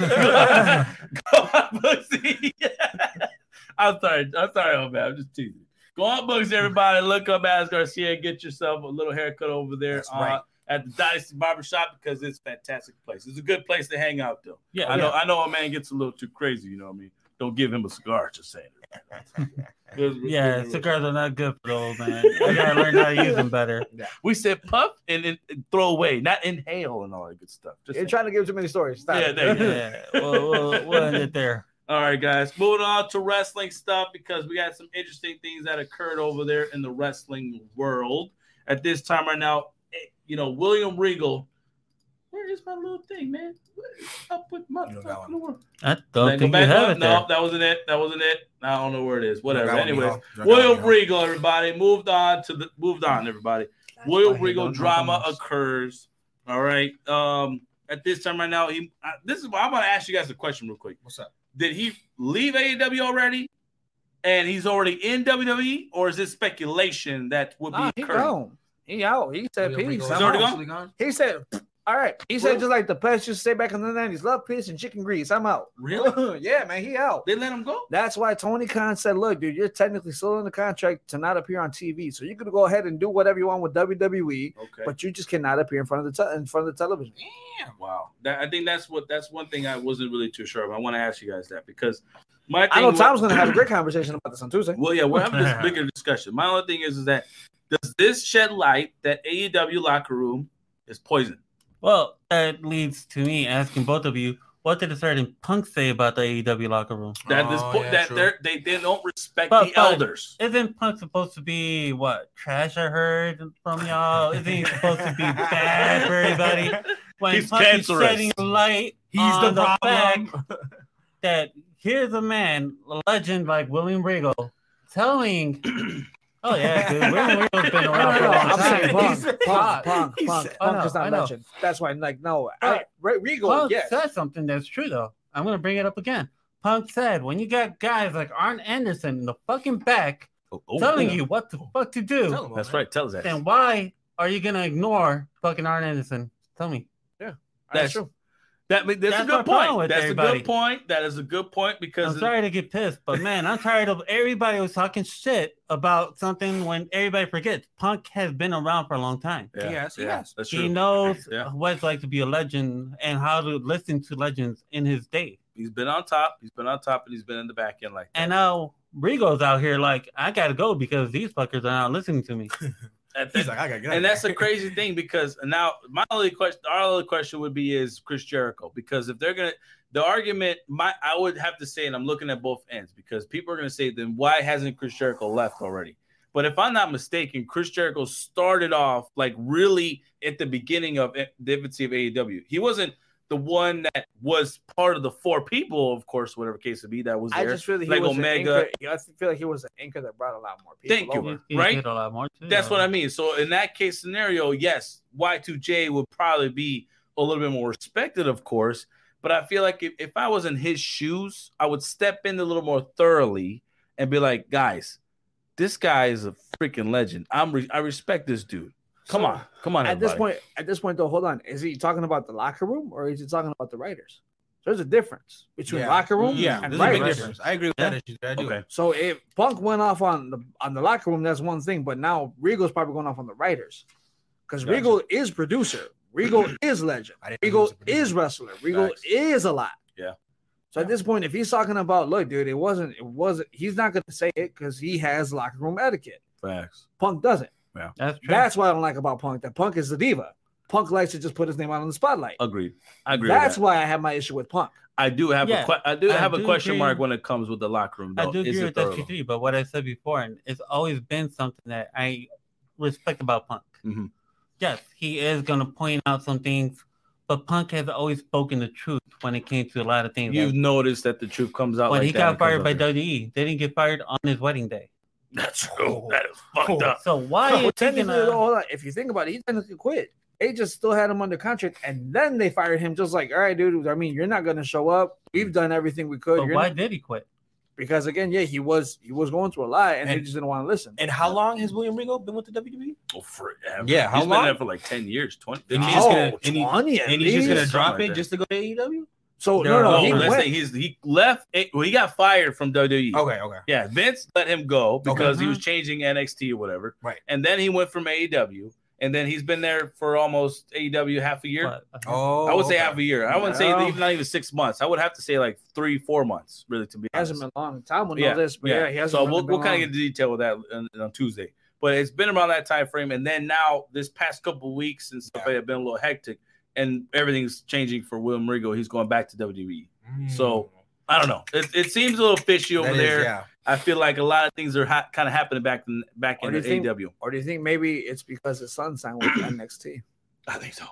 [laughs] go on, Booksy. [laughs] I'm sorry. I'm sorry, oh man. I'm just teasing. Go on, Books, everybody. Look up As Garcia. Get yourself a little haircut over there That's uh, right. at the Dynasty Barbershop because it's a fantastic place. It's a good place to hang out, though. Yeah, I know. I know a man gets a little too crazy. You know what I mean? Don't give him a cigar. Just saying. [laughs] Yeah, cigars are not good for the old man. [laughs] I gotta learn how to use them better. [laughs] We said puff and, and, and throw away, not inhale and all that good stuff. Just You're saying. trying to give too many stories. Stop. Yeah, there you go. Yeah, we'll, we'll, we'll end it there. All right, guys. Moving on to wrestling stuff because we got some interesting things that occurred over there in the wrestling world. At this time right now, eh, you know, William Regal. Where is my little thing, man? What is up with my You don't got fucking world? I Then don't go think you back have up. it No, there. that wasn't it. That wasn't it. I don't know where it is. Whatever. Drag out Anyways, Mijo. William Regal, everybody, moved on to the moved on, everybody. William Regal drama occurs. All right. Um, at this time right now, he uh, this is I'm gonna ask you guys a question real quick. What's up? Did he leave AEW already? And he's already in WWE, or is this speculation that would be Nah, he occurring? gone. He out. He said William peace. He's already gone? gone? He said, all right. He said Really? just like the players used to say back in the 90s, love, peace, and chicken grease. I'm out. Really? [laughs] yeah, man, he out. They let him go? That's why Tony Khan said, look, dude, you're technically still in the contract to not appear on TV. So you could go ahead and do whatever you want with WWE, Okay. but you just cannot appear in front of the te- in front of the television. Damn. wow. That, I think that's what that's one thing I wasn't really too sure of. I want to ask you guys that because my thing I know wa- Tom's going to have a great [clears throat] conversation about this on Tuesday. Well, yeah, we're having this [laughs] bigger discussion. My only thing is, is that does this shed light that AEW locker room is poison? Well, that leads to me asking both of you, what did a certain punk say about the AEW locker room? That this Oh, po- yeah, that true. they're, they they don't respect But- the but- elders. Isn't Punk supposed to be what trash? I heard from y'all. Isn't he supposed to be bad for everybody? [laughs] When He's Punk is cancerous. shedding light He's on the the problem. fact that here's a man, a legend like William Regal, telling, [clears throat] "Oh yeah, dude, William Regal's been around no, for a no. I'm saying time." Punk, Punk, Punk, he [laughs] Punk, said- I Punk know, is not I know. legend. That's why, like, no, I, Right. Re- Regal, Punk yes. said something that's true though. I'm gonna bring it up again. Punk said, "When you got guys like Arn Anderson in the fucking back Oh, oh, telling yeah. you what the fuck to do, Tell him, That's man. right. Tell us that. then why are you gonna ignore fucking Arn Anderson? Tell me. That's- That's true. That, that's, That's a my good problem point. with That's everybody. a good point. That is a good point because I'm sorry to get pissed, but man, I'm tired of everybody was talking shit about something when everybody forgets. Punk has been around for a long time. Yeah, Yes, yeah, yes. that's He true. knows Yeah. what it's like to be a legend and how to listen to legends in his day. He's been on top. He's been on top, and he's been in the back end like that. And now Rego's out here like, I gotta go because these fuckers are not listening to me. [laughs] And- He's like, I gotta get and that's a crazy thing because now my only question, our only question would be is Chris Jericho because if they're gonna, the argument, my I would have to say, and I'm looking at both ends because people are gonna say, then why hasn't Chris Jericho left already? But if I'm not mistaken, Chris Jericho started off like really at the beginning of the infancy of AEW. He wasn't the one that was part of the four people, of course, whatever case it be, that was there. I just feel that he like was Omega. An anchor, I feel like he was an anchor that brought a lot more people. Thank you. over. He, he Right? did a lot more too. That's though. what I mean. So in that case scenario, yes, Y2J would probably be a little bit more respected, of course. But I feel like if, if I was in his shoes, I would step in a little more thoroughly and be like, guys, this guy is a freaking legend. I'm re- I respect this dude. Come So, on, come on. At this point, at this point, though, hold on. Is he talking about the locker room or is he talking about the writers? There's a difference between Yeah. locker room Yeah, and there's a big difference. I agree with Yeah. that issue. I do. okay, So if Punk went off on the on the locker room, that's one thing. But now Regal's probably going off on the writers because Gotcha. Regal is producer. Regal [clears throat] is legend. I didn't know he Regal was a producer. is wrestler. Regal Facts. is a lot. Yeah. So at this point, if he's talking about, look, dude, it wasn't, it wasn't. He's not going to say it because he has locker room etiquette. facts. Punk doesn't. That's true. That's what I don't like about Punk. That Punk is the diva. Punk likes to just put his name out on the spotlight. Agreed. I agree. That's with that. why I have my issue with Punk. I do have Yeah, a que- I do I have a question agree. mark when it comes with the locker room. I do agree it with thorough? SG3, but what I said before, and it's always been something that I respect about Punk. Mhm. Yes, he is going to point out some things, but Punk has always spoken the truth when it came to a lot of things. You've like- noticed that the truth comes out. when like he that got fired by out. WWE, they didn't get fired on his wedding day. That's oh, true. That is fucked oh, up. So why Well, are you technically, taking a, hold on. If you think about it, he technically quit. They just still had him under contract, and then they fired him. Just like, all right, dude. I mean, you're not going to show up. We've done everything we could. but You're why not- did he quit? because again, yeah, he was he was going through a lot, and, they And- just didn't want to listen. And how long has William Regal been with the WWE? Oh, forever. Yeah, how He's long? been there for like ten years, twenty. And Oh, he's just gonna- Oh, and he- at And he's just gonna drop Something it like just to go to AEW? So There no, no, no- he went. say he's he left. Well, he got fired from WWE. Okay, okay. Yeah, Vince let him go Okay. because he was changing NXT or whatever. Right. And then he went from AEW, and then he's been there for almost AEW half a year. But, uh, Oh, I would say okay. half a year. I wouldn't say even not even six months. I would have to say like three, four months, really, to be He hasn't been long. Tom will know Yeah, this, but yeah, he hasn't. so really we'll, we'll kind of get into detail with that on, on Tuesday. But it's been around that time frame, and then now this past couple weeks and stuff Yeah. have been a little hectic, and everything's changing for William Regal. He's going back to WWE. Mm. So, I don't know. It, it seems a little fishy over That is, there. yeah. I feel like a lot of things are ha- kind of happening back in back Or in the you think- AEW. Or do you think maybe it's because his son signed with [clears throat] NXT? I think so.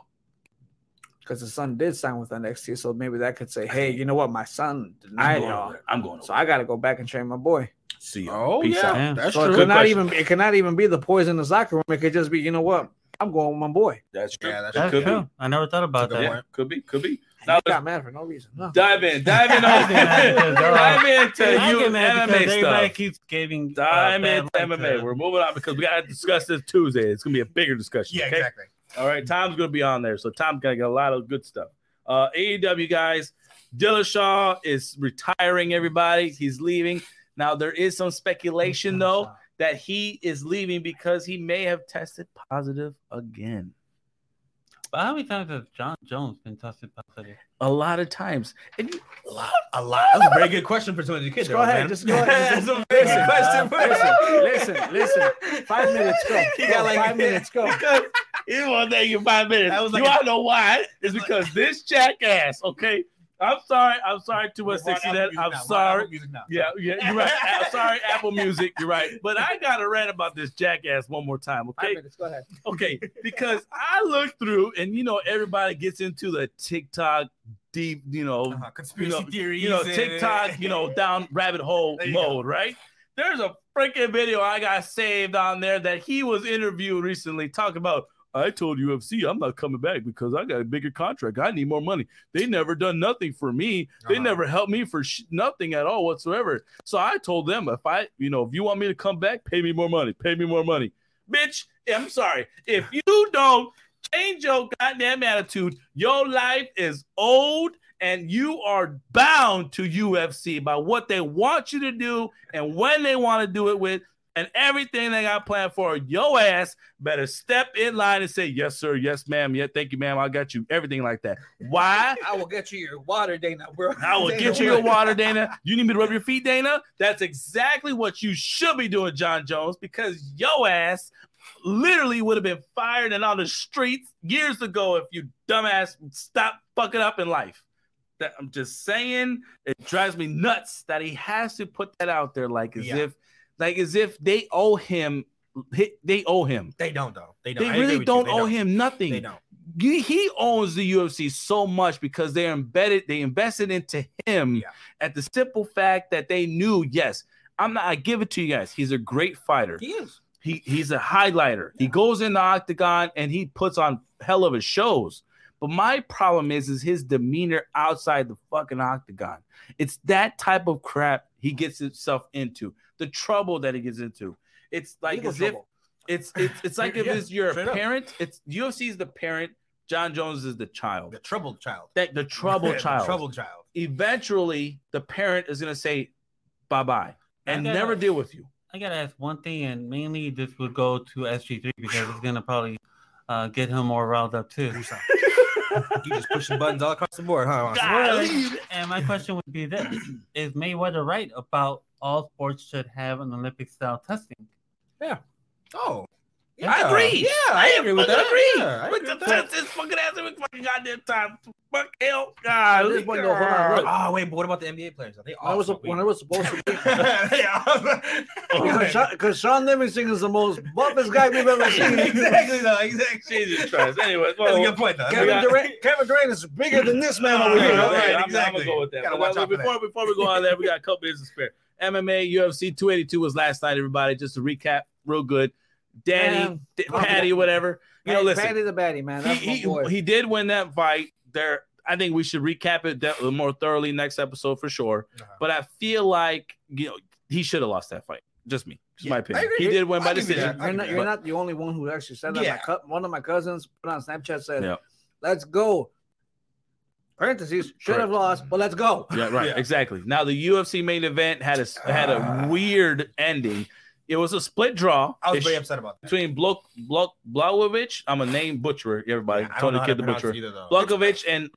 Because his son did sign with NXT, so maybe that could say, "Hey, you know what? My son I'm denied going, y'all, there. I'm going. so over I got to go back and train my boy." See you. Oh, Peace yeah. out. Yeah. That's So it true. could not question. even it cannot even be the poison in the locker room. It could just be, you know what? I'm going with my boy. That's true. Yeah, that's That's could true. be. I never thought about That's a good that. Yeah, could be. Could be. He Now got mad for no reason. No. dive in. Dive in. [laughs] Dive in, on- dive into you get mad because MMA everybody stuff. keeps giving. uh, Dive bad into MMA. to- We're moving on because we got to discuss this Tuesday. It's gonna be a bigger discussion. Yeah, okay? exactly. All right, Tom's gonna be on there, so Tom's gonna get a lot of good stuff. Uh, AEW guys, Dillashaw is retiring. Everybody, he's leaving. Now there is some speculation though that he is leaving because he may have tested positive again. But how many times has Jon Jones been tested positive? A lot of times, and you, A lot. A lot. That's a very good question for some of the kids. Just go ahead. Just go ahead. [laughs] That's a very good question. Listen, listen, listen. Five minutes go. [laughs] He Go, got like- five [laughs] minutes go. because it won't take you five minutes. That was like you all know why? It's because this jackass. Okay, I'm sorry. I'm sorry to us sixty. That I'm sorry. Yeah, yeah, you're right. [laughs] I'm sorry, Apple Music. You're right. But I got to rant about this jackass one more time. Five Okay, minutes. Go ahead. okay. Because I look through, and you know, everybody gets into the TikTok deep, you know, Uh-huh. Conspiracy you know, theories. you know, TikTok, you know, [laughs] down rabbit hole There you go. mode, right? There's a freaking video I got saved on there that he was interviewed recently talking about. I told UFC I'm not coming back because I got a bigger contract. I need more money. They never done nothing for me. They Uh-huh. never helped me for sh- nothing at all whatsoever. So I told them if I, you know, if you want me to come back, pay me more money. Pay me more money, bitch. I'm sorry. If you don't change your goddamn attitude, your life is old and you are bound to UFC by what they want you to do and when they want to do it with. And everything they got planned for your ass better step in line and say, Yes, sir, yes, ma'am, yeah, thank you, ma'am. I got you. Everything like that. Why? [laughs] I will get you your water, Dana, bro. I will get you your water, [laughs] Dana. You need me to rub your feet, Dana? That's exactly what you should be doing, Jon Jones, because your ass literally would have been fired and on the streets years ago if you dumbass stop fucking up in life. That I'm just saying, it drives me nuts that he has to put that out there like as Yeah. if like as if they owe him they owe him. They don't though. They don't. They really don't They owe him nothing They don't. he, he owns the UFC so much because they're embedded, they invested into him Yeah. at the simple fact that they knew, yes, I'm not, I give it to you guys. He's a great fighter. He is. He he's a highlighter. He goes in the octagon and he puts on hell of a shows. But my problem is, is his demeanor outside the fucking octagon. It's that type of crap he gets himself into. The trouble that he gets into. It's like Legal as if it's it's it's like [laughs] if it's you're straight a up. parent. It's UFC is the parent. Jon Jones is the child. The troubled child. That the troubled child, [laughs] The child. troubled child. Eventually, the parent is gonna say bye bye and gotta- never deal with you. I gotta ask one thing, and mainly this would go to SG3 because it's gonna probably uh, get him more riled up too. [laughs] You just pushing buttons all across the board, huh? Golly. And my question would be this: Is Mayweather right about all sports should have an Olympic style testing? Yeah. Oh, I agree. Yeah, I agree with fucking that. Agree. Yeah, I But agree the with that. this fucking ass every fucking goddamn time. Fuck hell, God. At this point, though, hold on. Oh wait, but what about the NBA players? Are they When it was awesome? when I was supposed to be. [laughs] yeah. Because Sean, because Shaun Livingston is the most buffest guy we've ever seen. [laughs] exactly though. Exactly. Jesus Christ. Anyway, That's a well, good point though. Kevin got- Durant, Kevin Durant is bigger than this man over here. Right, right, right, I'm- I'm, exactly. gonna go with that. Gotta But, watch out for before before we go on there, we got a couple business spare. MMA UFC 282 was last night. Everybody, just to recap, real good. Danny, Man. D- Paddy, whatever. You know, Paddy- listen. Paddy the Baddy, man. That's he, my he, boy. he did win that fight. There, I think we should recap it de- more thoroughly next episode for sure. Uh-huh. But I feel like you know he should have lost that fight. Just me, just my opinion. He did win by I'll give you decision. You're not, you're But- not the only one who actually said that. Yeah. My co- one of my cousins put on Snapchat said, Yeah. "Let's go." Parentheses should have lost, but let's go. Yeah, right. [laughs] Yeah. Exactly. Now the UFC main event had a had a weird ending. It was a split draw. I was It very upset about that. between Blok Blok Blachowicz. I'm a name butcher. Everybody, Yeah, Tony Kid the butcher. it either, though. Blachowicz and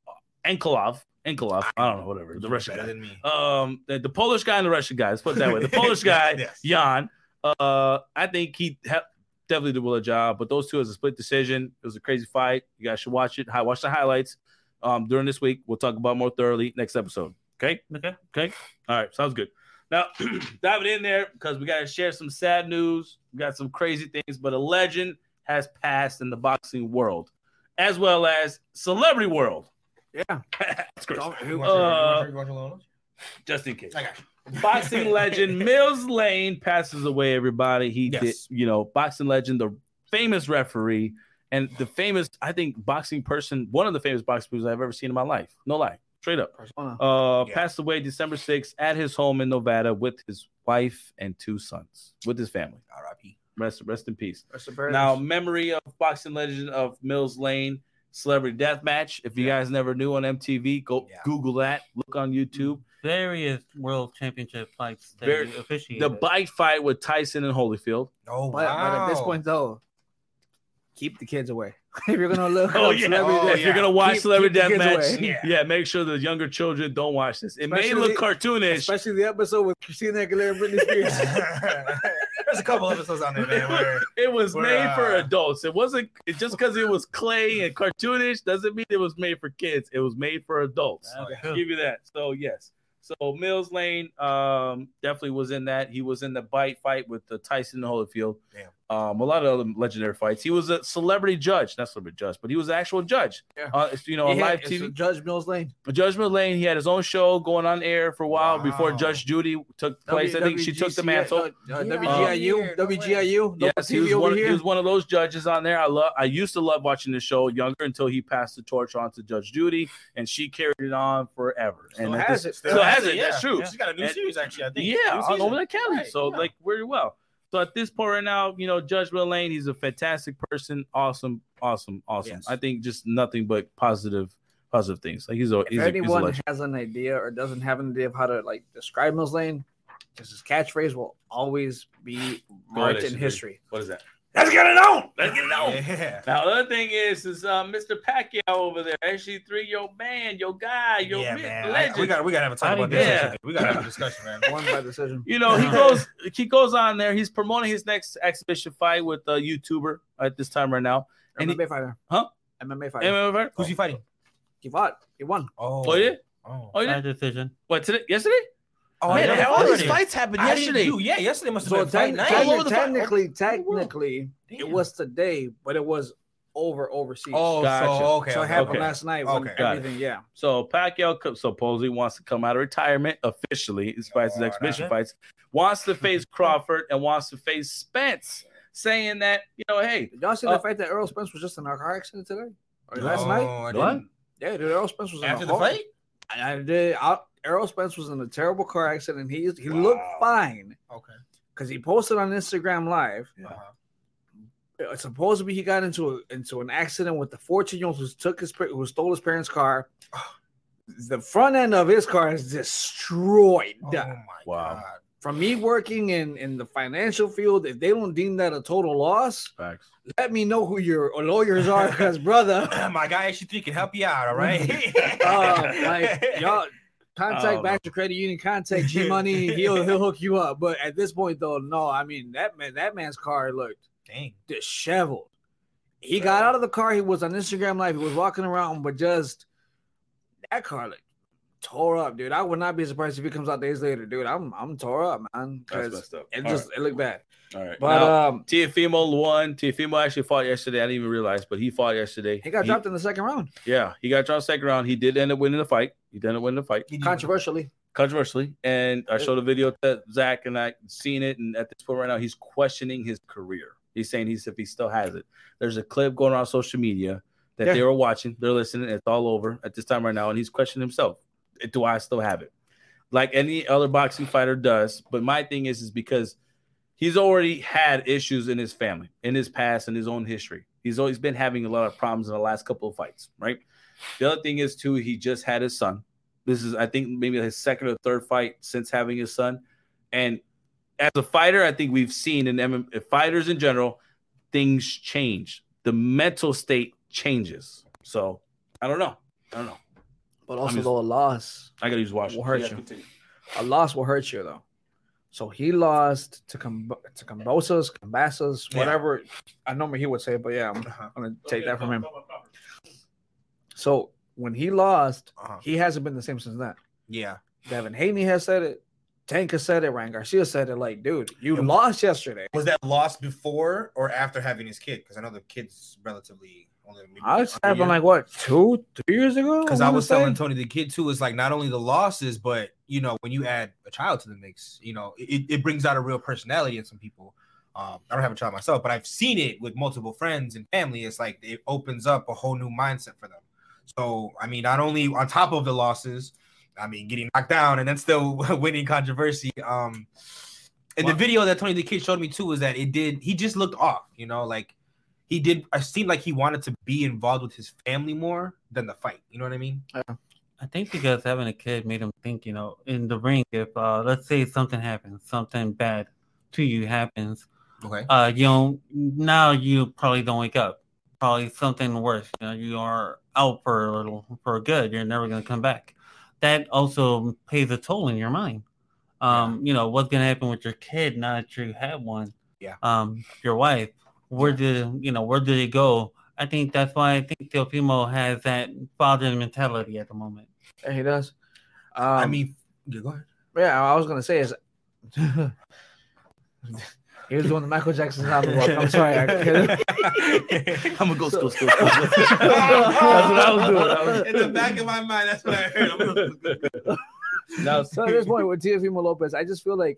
Enkolov. Enkolov. I don't know. Whatever. The Russian better guy. than me. Um, the, the Polish guy and the Russian guy. Let's put it that way. The Polish [laughs] guy, Yes. Jan. Uh, I think he ha- definitely did well a job. But those two as a split decision. It was a crazy fight. You guys should watch it. Hi, watch the highlights. Um, during this week, we'll talk about more thoroughly next episode. Okay. Okay. Okay. All right. Sounds good. Now, [clears throat] diving in there because we got to share some sad news. We got some crazy things, but a legend has passed in the boxing world, as well as celebrity world. Yeah. [laughs] That's great. Who- want your- you want Uh, your- you want your little- Just in case. I got you. Boxing [laughs] legend Mills Lane passes away. Everybody, he Yes. did. You know, boxing legend, the famous referee, and the famous, I think, boxing person, one of the famous boxing people I've ever seen in my life. No lie, straight up. Uh, Yeah. passed away December 6th at his home in Nevada with his wife and two sons, with his family. R.I.P. Rest, rest in peace. Rest. Now, memory of boxing legend of Mills Lane celebrity death match. If you Yeah. guys never knew on MTV, go Yeah. Google that. Look on YouTube. Various world championship fights that Very- officiated. The bite fight with Tyson and Holyfield. Oh but, wow. but at this point, though, keep the kids away. [laughs] if you're gonna [laughs] look, Oh yeah. celebrity Oh, if death- you're gonna watch Keep- Celebrity keep the Death kids Match, away. yeah. Yeah. make sure the younger children don't watch this. It may look cartoonish. especially the episode with Christina Aguilera and Britney Spears. [laughs] There's a couple episodes on there, man. Where It was We're, made for uh, adults. It wasn't it, just because it was clay and cartoonish doesn't mean it was made for kids. It was made for adults. Okay. Give you that. So yes. So Mills Lane um, definitely was in that. He was in the bite fight with the Tyson Holyfield. Damn. Um, a lot of other legendary fights. He was a celebrity judge, not celebrity judge, but he was an actual judge. Yeah. Uh, you know, on He live had- TV. Judge Mills Lane. Judgment Lane. He had his own show going on air for a while before Judge Judy took place. I think she took the mantle. Uh, Yeah, WGIU, no WGIU. Yes, Yes, he was one. He was one of those judges on there. I love. I used to love watching the show younger until he passed the torch on to Judge Judy, and she carried it on forever. Still and has this- it. Still has it. That's true. She's got a new And- series actually. I think. Yeah, on season. over the county. Right, so yeah. like very well. So at this point right now, you know, Judge Will Lane, he's a fantastic person. Awesome, awesome, awesome. Yes. I think just nothing but positive, positive things. Like he's a If he's, a, he's a anyone has an idea or doesn't have an idea of how to like describe Mills Lane, just his catchphrase will always be marked in history. What is that? Let's get it on. Let's get it on. [laughs] Yeah. Now the other thing is, is uh, Mr. Pacquiao over there, SG3, your man, your guy, your yeah, mid- man. I- legend. we got we got to have a talk How about this. Yeah. We got to have a discussion, man. Won by decision. You know, he goes he goes on there. He's promoting his next exhibition fight with a YouTuber at this time right now. And MMA he- fighter. Huh? MMA fighter. MMA fight? Who's he fighting? He fought. He won. Oh, Oh, yeah? Oh, Oh, By yeah. decision. What today? Yesterday? Oh Man, yeah, all these fights happened yesterday. do- Yeah, yesterday must have So been fight techni- night. all techni- over the fight- technically, world. technically, it was today, but it was over overseas. Oh, Gotcha. so okay. so it happened okay. last night Okay. Got it. everything. Yeah. So Pacquiao co- supposedly wants to come out of retirement officially, his fights, his Oh, exhibition okay. fights, wants to face Crawford and wants to face Spence, saying that, you know, hey, Did y'all see Uh, the fact that Errol Spence was just in a car accident today? Or last No, night? I What? didn't. Yeah, dude. Errol Spence was in After a the hor- fight? I, I did. I, Errol Spence was in a terrible car accident. He he looked fine Okay. because he posted on Instagram Live. Uh-huh. Uh, Supposedly he got into a, into an accident with the 14 year old who took his who stole his parents' car. [sighs] The front end of his car is destroyed. Oh my Wow. god. From me working in in the financial field, if they don't deem that a total loss, facts. let me know who your lawyers are, because brother, [laughs] my guy actually can help you out, all [laughs] right? uh, like y'all contact Oh, back to credit union, contact [laughs] G Money, he'll he'll hook you up. But at this point, though, no, I mean that man, that man's car looked Dang. disheveled. He got out of the car. He was on Instagram Live. He was walking around, but just that car looked tore up, dude. I would not be surprised if he comes out days later, dude. I'm I'm tore up, man. That's messed up. it All just it looked bad. Right. All right. But Now, um, Teofimo won. Teofimo actually fought yesterday. I didn't even realize, but he fought yesterday. he got dropped in the second round, Yeah, he got dropped second round. He did end up winning the fight. He did end up winning the fight controversially. controversially. And I showed a video to Zach, and I seen it. And at this point right now, he's questioning his career. He's saying he's if he still has it. There's a clip going around social media that Yeah. they were watching. They're listening. It's all over at this time right now, and he's questioning himself. Do I still have it? Like any other boxing fighter does. But my thing is, is because he's already had issues in his family, in his past, in his own history. He's always been having a lot of problems in the last couple of fights, right? The other thing is too, he just had his son. This is, I think, maybe his second or third fight since having his son. And as a fighter, I think we've seen in MM, fighters in general, things change. The mental state changes. So I don't know. I don't know. But also mean- though a loss, I gotta use Washington. Will hurt Yeah, you. continue. a loss will hurt you though. So he lost to Com- to Kambosos, Cambasas, Yeah. whatever a number he would say, but yeah, I'm Uh-huh. gonna take that from him. So when he lost, Uh-huh. he hasn't been the same since then. Yeah. Devin Haney has said it. Tank has said it. Ryan Garcia said it. Like, dude, you lost yesterday. Was that lost before or after having his kid? Because I know the kid's relatively. I was happened like what two, three years ago. Because I was say? telling Tony the kid too is like not only the losses, but you know when you add a child to the mix, you know it, it brings out a real personality in some people. Um, I don't have a child myself, but I've seen it with multiple friends and family. It's like it opens up a whole new mindset for them. So I mean, not only on top of the losses, I mean getting knocked down and then still [laughs] winning controversy. Um, and the video that Tony the kid showed me too was that it did. He just looked off, you know, like he did. I seemed like he wanted to be involved with his family more than the fight. You know what I mean? I think because having a kid made him think, you know, in the ring, if uh, let's say something happens, something bad to you happens, Okay. uh, you know, now you probably don't wake up. Probably something worse. You know, you are out for a little, for good. You're never going to come back. That also pays a toll in your mind. Um, you know, what's going to happen with your kid now that you have one? Yeah. Um, your wife, where did, you know, where did it go? I think that's why I think Teofimo has that father mentality at the moment. Yeah, he does. Um, I mean, yeah, go ahead. yeah, I was gonna say is [laughs] he was doing the Michael Jackson sound. I'm sorry, I couldn't. I'm gonna go, So- go, go, go, go. That's what I was doing. I was- In the back of my mind, that's what I heard. I'm gonna- Now, So at this point with Teofimo Lopez, I just feel like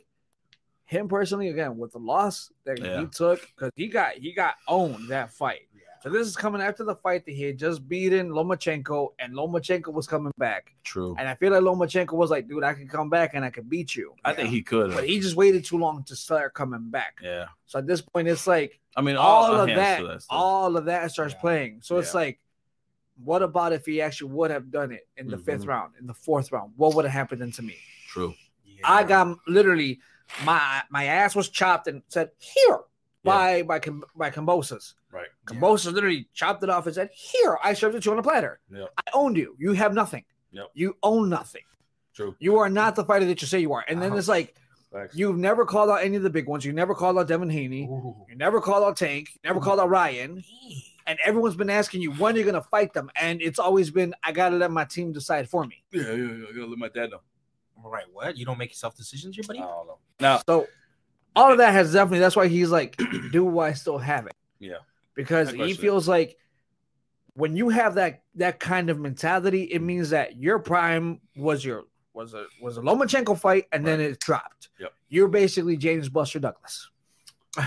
him personally, again, with the loss that Yeah. he took, because he got he got owned that fight. So this is coming after the fight that he had just beaten Lomachenko, and Lomachenko was coming back. True. And I feel like Lomachenko was like, dude, I can come back and I can beat you. I think he could. But he just waited too long to start coming back. Yeah. So at this point, it's like I mean, all, all, of hands that, all of that starts Yeah. playing. So it's like, what about if he actually would have done it in the fifth Mhm. round, in the fourth round? What would have happened then to me? True. I got literally my my ass was chopped and said here by by Com- by Kambosos. Right. Kambosos literally chopped it off and said here I served it to you on a platter. Yep. I owned you. You have nothing. Yep. You own nothing. True. You are not the fighter that you say you are. And then Uh-huh. it's like Facts. you've never called out any of the big ones. You never called out Devin Haney. Ooh. You never called out Tank. You never called out Ryan. And everyone's been asking you when you're gonna fight them, and it's always been I gotta let my team decide for me. Yeah, yeah, yeah. I gotta let my dad know. All right, what? You don't make yourself decisions, your buddy? I don't know. Now, So all of that has definitely that's why he's like, [clears throat] do I still have it? yeah. Because he feels like when you have that that kind of mentality, it means that your prime was your was a was a Lomachenko fight, and then it dropped. Yep. You're basically James Buster Douglas.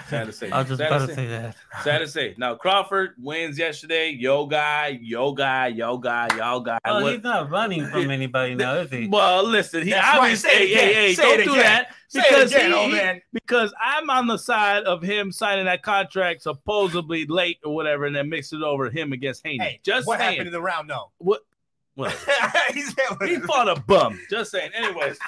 Sad to say. I was just Sad about to to say. say that. Sad to say. Now Crawford wins yesterday. Yo guy, yo guy, yo guy, yo guy. Well, What- he's not running from anybody now, is he? [laughs] Well, listen, he That's obviously Say it hey, hey, again. hey, Say don't it do again. that because again, he- old he- man. because I'm on the side of him signing that contract supposedly late or whatever, and then mix it over him against Haney. Hey, Just what saying. happened in the round? No. what? What? [laughs] he said what- he fought a bum. Just saying. Anyways,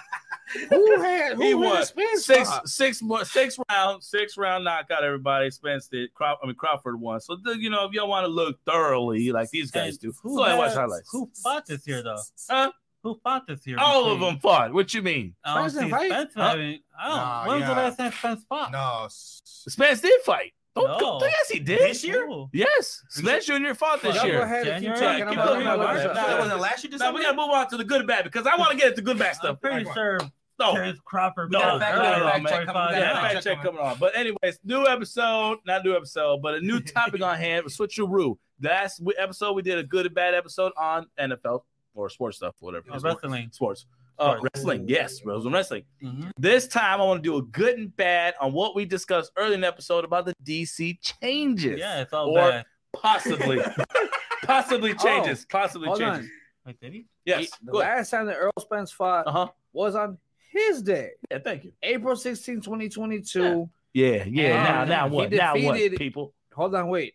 Who had he who won Spence six fought? six more six round six round knockout. Everybody Spence did. Craw- I mean Crawford won. So the, you know if y'all want to look thoroughly like these guys do, Who go ahead and watch highlights. Who fought this year, though? Huh? Who fought this year? All of them fought. What you mean? I don't Spence didn't see fight? Spence Huh? having. I don't. Nah, when was the last time Spence fought? No. Spence did fight. Don't, No. don't- yes, he did. This year? Yes, Smash Junior fought this Y'all year. go ahead and keep talking. Keep about going, to keep look going. this up. Nah, That wasn't last year. Now December? we gotta move on to the good and bad because I want to get to the good bad I'm stuff. pretty sure No, Terrence Crawford. No, fought fact- no, no, on man. 45 Come on, yeah, yeah, fact check coming on. But anyways, new episode, not new episode, but a new [laughs] topic on hand. Switcheroo. Last episode we did a good and bad episode on NFL or sports stuff, whatever. Oh, wrestling. Sports. Uh, wrestling, yes, wrestling, wrestling. Mhm. This time, I want to do a good and bad on what we discussed earlier in the episode about the DC changes. Yeah, it's all Or- bad. possibly, [laughs] possibly changes, possibly Hold changes. on. Wait, did he? Yes, The good. last time that Errol Spence fought Uh huh. was on his day, Yeah, thank you. April 16, 2022. Yeah, yeah. Um, now, And now he what? Now what? People. Hold on, wait.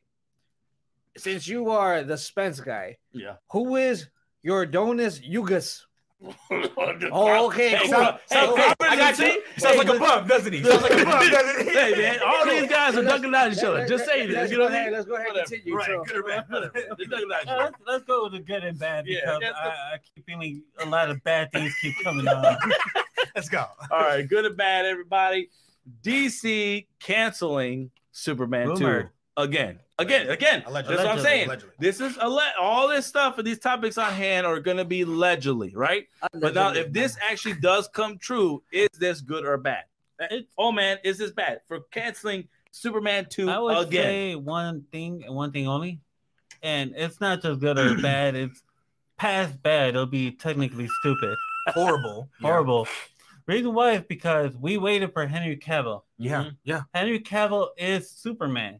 Since you are the Spence guy, Yeah. who is your Donis Yugas? [laughs] Oh, okay. Hey, cool. so- So- hey, I got you. Sounds like a bum, doesn't he? Sounds like a bum, doesn't he? Hey man, all these guys [laughs] are ducking out each other. Just say this. You know what I ahead. mean? Let's go ahead and Whatever. continue. Right, So- good or bad, whatever. They're [laughs] ducking out each other. let's, let's go with the good and bad because yeah, I, I keep feeling a lot of bad things keep coming on. [laughs] Let's go. [laughs] All right, good and bad, everybody. DC canceling Superman Rumored. 2 again. Again, again. Allegedly. That's what I'm saying. Allegedly. This is a all this stuff and these topics on hand are going to be allegedly, right? But now, if this actually does come true, is this good or bad? Eh, it's- oh man, is this bad for canceling Superman 2 I would again? say one thing and one thing only, and it's not just good or [clears throat] bad. It's past bad. It'll be technically stupid, Horrible. [laughs] horrible. Reason why is because we waited for Henry Cavill. Yeah. Yeah. Henry Cavill is Superman.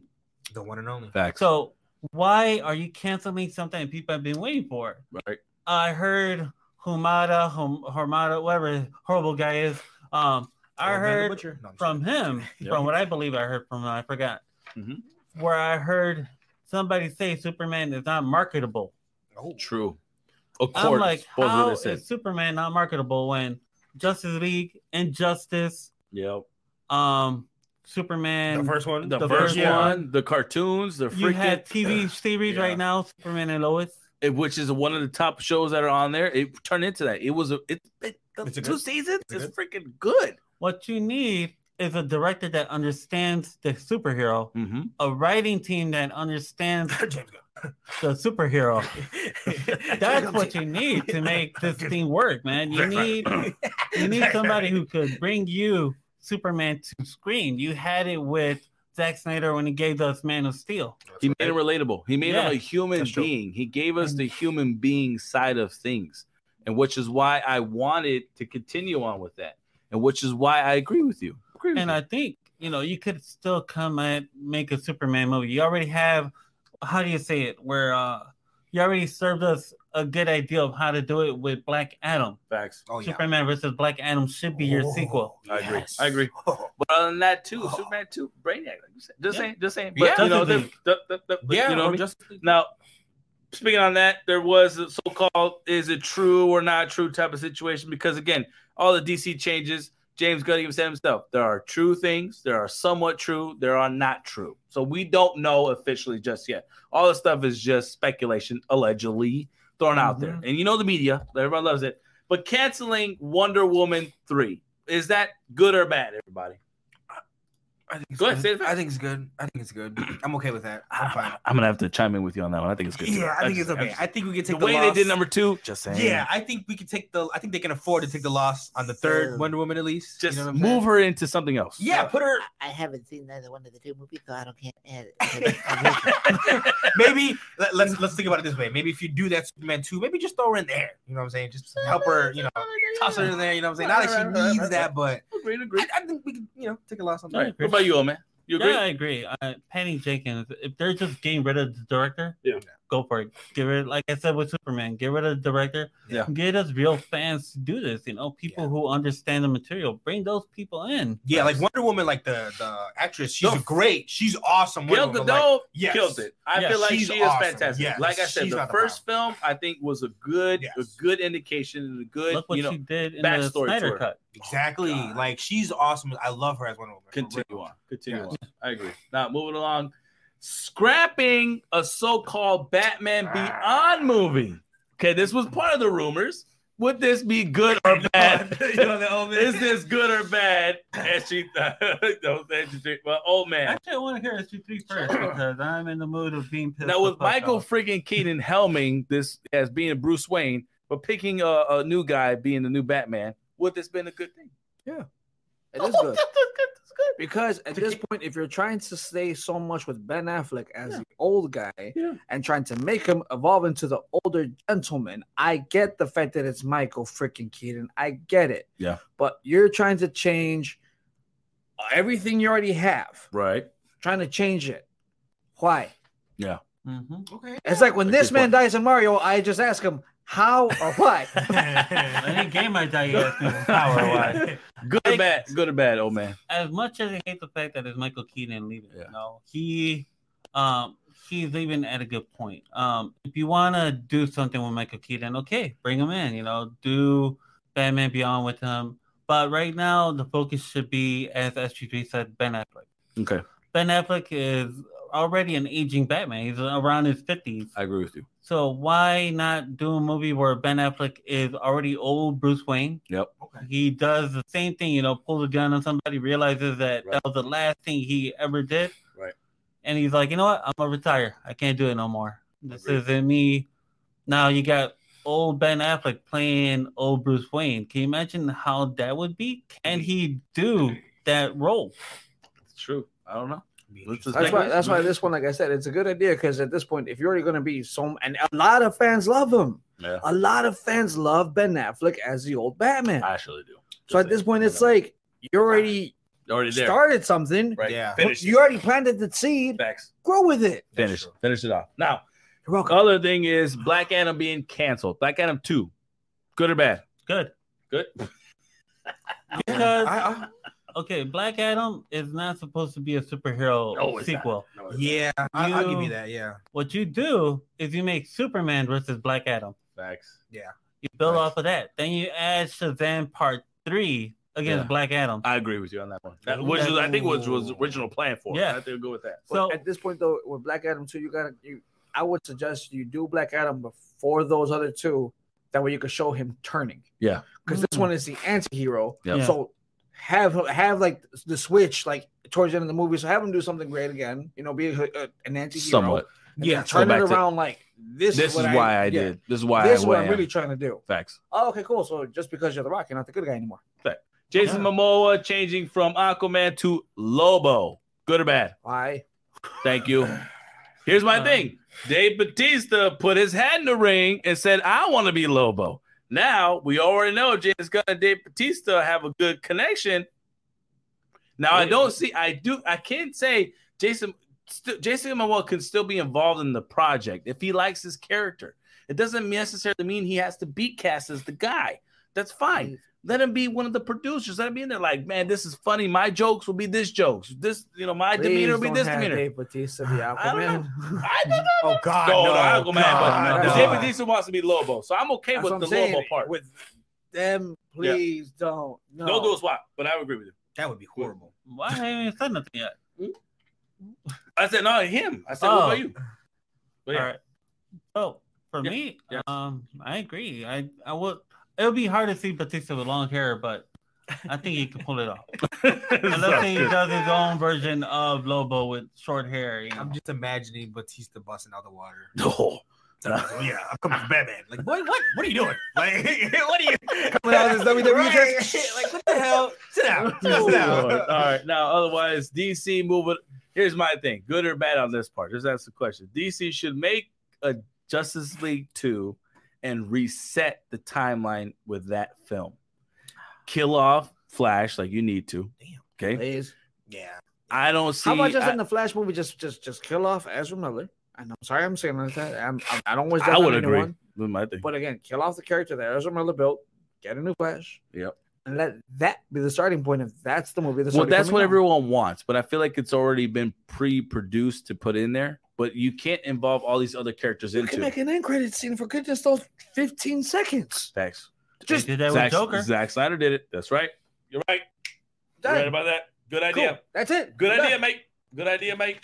The one and only. Facts. So why are you canceling something that people have been waiting for? right. I heard Humada, Hum, Hormada, whatever his horrible guy is. Um, I Old Man the heard No, I'm from him, Yep. [laughs] from what I believe I heard from him, I forgot, Mhm. where I heard somebody say Superman is not marketable. Oh, True. Of I'm like, supposedly how they is said. Superman not marketable when Justice League, Injustice, Yep. um, Superman, the first one. The, The first first one, the cartoons, the you freaking, had TV series Yeah. right now, Superman and Lois. it- which is one of the top shows that are on there. It turned into that. It was a it, it the It's two good- seasons it's a is freaking good. What you need is a director that understands the superhero, Mm-hmm. a writing team that understands [laughs] the superhero. [laughs] That's what you need to make this thing work, man. You Right, right. need [clears throat] you need somebody who could bring you Superman to screen. You had it with Zack Snyder when he gave us Man of Steel. He made it relatable. He made Yeah. him a human That's true. being. He gave us the human being side of things, and which is why I wanted to continue on with that, and which is why I agree with you. Agree And. I think you know you could still come and make a Superman movie. You already have how do you say it? Where uh you already served us a good idea of how to do it with Black Adam. Facts. Oh, yeah. Superman versus Black Adam should be your Oh, sequel. I agree. yes. I agree. Oh. [laughs] But other than that, too, Oh. Superman two, Brainiac. Like you said. Just Yeah. saying, just saying. Yeah. But you know, the, the, the, the, Yeah, you know what I or mean? just Now, speaking on that, there was a so-called "is it true or not true" type of situation because again, all the DC changes. James Gunn even said himself, there are true things, there are somewhat true, there are not true. So we don't know officially just yet. All this stuff is just speculation, allegedly thrown out there. Mm-hmm. And you know the media, everybody loves it. But canceling Wonder Woman 3, is that good or bad, everybody? I think it's Go ahead, good. say it. I think it's good. I think it's good. [clears throat] I'm okay with that. I'm ah, fine. I'm gonna have to chime in with you on that one. I think it's good. too. Yeah, I think just- it's okay. just- I think we can take the, way they did number two, just saying. Yeah, I think we can take the. I think they can afford to take the loss on the third So- Wonder Woman at least. just you know move saying? her into something else. Yeah, put her. I haven't seen neither one of the two movies, so I don't can't add. [laughs] [laughs] maybe let, let's let's think about it this way. Maybe if you do that Superman two, maybe just throw her in there. You know what I'm saying? Just [laughs] help her. You know, toss her in there. You know what I'm saying? Not that she needs that, but Agreed, agreed. I, I think we can. You know, take a loss on that. Right. What about you, old man? You agree? Yeah, I agree. Uh, Patty Jenkins, if they're just getting rid of the director, Yeah. Go for it. Get rid, like I said with Superman, get rid of the director. Yeah. Get us real fans to do this. You know, people Yeah. who understand the material. Bring those people in. Yeah, like Wonder Woman, like the the actress, she's No. great. She's awesome. Wonder Gal Woman, Gadot like, yes. killed it. I Yeah, feel like she's she is awesome. fantastic. Yes, like I said, she's the not the first film I think was a good, Yes. a good indication and a good, Look what you know, she did in the backstory to her. Snyder cut. Exactly. Oh, God. like she's awesome. I love her as Wonder Woman. for continue on. Continue Yes. on. I agree. Now moving along, scrapping a so-called Batman Beyond movie. Okay, this was part of the rumors. would this be good or [laughs] bad? You know the old man? Is this good or bad? SG, no, SG3, well, old man. Actually, I want to hear SG3 first because I'm in the mood of being pissed. Now with Michael off. freaking Keaton helming this as being Bruce Wayne, but picking a, a new guy being the new Batman, would this been a good thing? Yeah. It is good. [laughs] Because at this point, if you're trying to stay so much with Ben Affleck as the old guy Yeah. and trying to make him evolve into the older gentleman, I get the fact that it's Michael freaking Keaton. I get it. Yeah. But you're trying to change everything you already have, Right. trying to change it. Why? Mhm. Okay. It's like when That's this man point. dies in Mario, I just ask him how or what? [laughs] Any game I die, you ask me how or what. Good or bad? Good or bad, old man? As much as I hate the fact that it's Michael Keaton leaving, Yeah. you know, he um he's leaving at a good point. Um, if you want to do something with Michael Keaton, okay, bring him in. You know, do Batman Beyond with him. But right now, the focus should be, as SG3 said, Ben Affleck. Okay, Ben Affleck is already an aging Batman. He's around his fifties. I agree with you. So why not do a movie where Ben Affleck is already old Bruce Wayne? Yep. Okay. He does the same thing, you know, pulls a gun on somebody, realizes that Right. that was the last thing he ever did. Right. And he's like, you know what? I'm gonna retire. I can't do it no more. This isn't me. Now you got old Ben Affleck playing old Bruce Wayne. Can you imagine how that would be? Can he do that role? It's true. I don't know. Let's That's why. That's why this one, like I said, it's a good idea because at this point, if you're already going to be so, and a lot of fans love him. Yeah, A lot of fans love Ben Affleck as the old Batman. I actually do. So at this point, it's like you're already already there. started something. Right. Yeah. Finish. You already planted the seed. Facts. Grow with it. Finish. true. Finish it off. Now, You're welcome. other thing is Black Adam being canceled. Black Adam two, good or bad? Good. Good. [laughs] Because I- I- okay, Black Adam is not supposed to be a superhero No, sequel. No, it's yeah, I, I'll give You- you that. Yeah. What you do is you make Superman versus Black Adam. not. Facts. You build Right. off of that. Then you add Shazam Part Three against Yeah. Black Adam. I agree with you on that one. That, which is, I think, was was original plan for. Yeah. I think we'll go with that. So at this point, though, with Black Adam 2, you gotta you. I would suggest you do Black Adam before those other two. That way, you could show him turning. Yeah. Because this Mm. one is the anti-hero. Yeah. Yeah. So have have like the switch like towards the end of the movie. So have him do something great again. You know, be a, a- an anti-hero. Somewhat. And Yeah, then turn it back to- around like this. This is what why I yeah, did. This is why This I is what I'm really trying to do. Facts. Oh, okay, cool. So just because you're the Rock, you're not the good guy anymore. Fact. Jason Momoa changing from Aquaman to Lobo. Good or bad? Why? Thank you. Here's my Uh, thing. Dave Batista put his hat in the ring and said, I want to be Lobo. Now we already know James Gunn and Dave Batista have a good connection. Now I don't see, I do, I can't say Jason, st- Jason Momoa can still be involved in the project if he likes his character. It doesn't necessarily mean he has to be cast as the guy. That's fine. Let him be one of the producers. Let him be in there. Like, man, this is funny. My jokes will be this jokes. This, you know, my demeanor will be this demeanor. Dave Batista be [sighs] I don't Aquaman. I [laughs] don't know. Oh God, No, no, no, Aquaman, but God, but no. Dave Batista wants to be Lobo, so I'm okay That's with the saying. Lobo part. With them, please don't. No. Don't do a swap, but I would agree with you. That would be horrible. Why I haven't said nothing yet? I said no, him. I said Oh. what about you? But yeah, All right. So for Yeah, me, yes. um, I agree. I I would. It would be hard to see Batista with long hair, but I think he can pull it off. [laughs] Unless he does his own version of Lobo with short hair. You know? I'm just imagining Batista busting out the water. [laughs] No. Oh, yeah, I'm coming for Batman. Like, boy, What? What are you doing? [laughs] Like, what are you Coming out of this WWE Right. Like, what the hell? Sit down. Sit down. Lord. All right. Now, otherwise, DC moving. Here's my thing: good or bad on this part? Just ask the question. DC should make a Justice League two and reset the timeline with that film. Kill off Flash like you need to. Damn. Okay. Please. Yeah. I don't see. How about just I, in the Flash movie, just just just kill off Ezra Miller? And I'm sorry, I'm saying like that. I'm, I'm, I don't wish that I would agree anyone, with my thing. But again, kill off the character that Ezra Miller built. Get a new Flash. Yep. And let that be the starting point. If that's the movie, that's Well, that's what out. everyone wants, but I feel like it's already been pre-produced to put in there. But you can't involve all these other characters You into You can make an end credit scene for goodness those 15 seconds. Thanks. Just did that Zack, with Joker. Zack Snyder did it. That's right. You're right. You're right about that. Good Cool. idea. That's it. Good Done. idea, mate. Good idea, mate.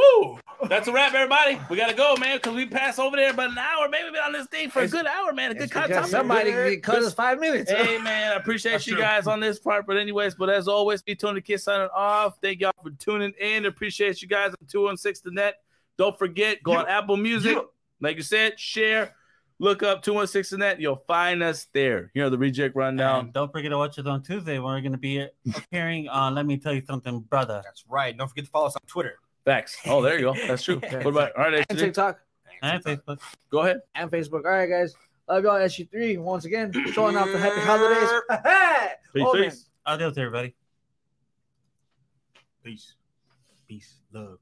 Woo! That's a wrap, everybody. We gotta go, man, because we passed over there about an hour, maybe been on this thing for a good hour, man. A good It's content. because somebody can cut us five minutes. Hey man, I appreciate That's you true. guys on this part. But anyways, but as always, be Tony the Kid signing off. Thank y'all for tuning in. Appreciate you guys on 216 the net. Don't forget, go on Apple Music. Like you said, share, look up 216 the net. You'll find us there. You know the reject rundown. And don't forget to watch us on Tuesday when we're going to be appearing on Let Me Tell You Something, Brother. That's right. Don't forget to follow us on Twitter. Facts. Oh, there you go. That's true. [laughs] What about all right, And SG? TikTok And Facebook. Go ahead. and Facebook. All right, guys. Love y'all. SG3 once again showing off the happy holidays. [laughs] Peace, Oh, man. peace. Adios, everybody. Peace. Peace. Love.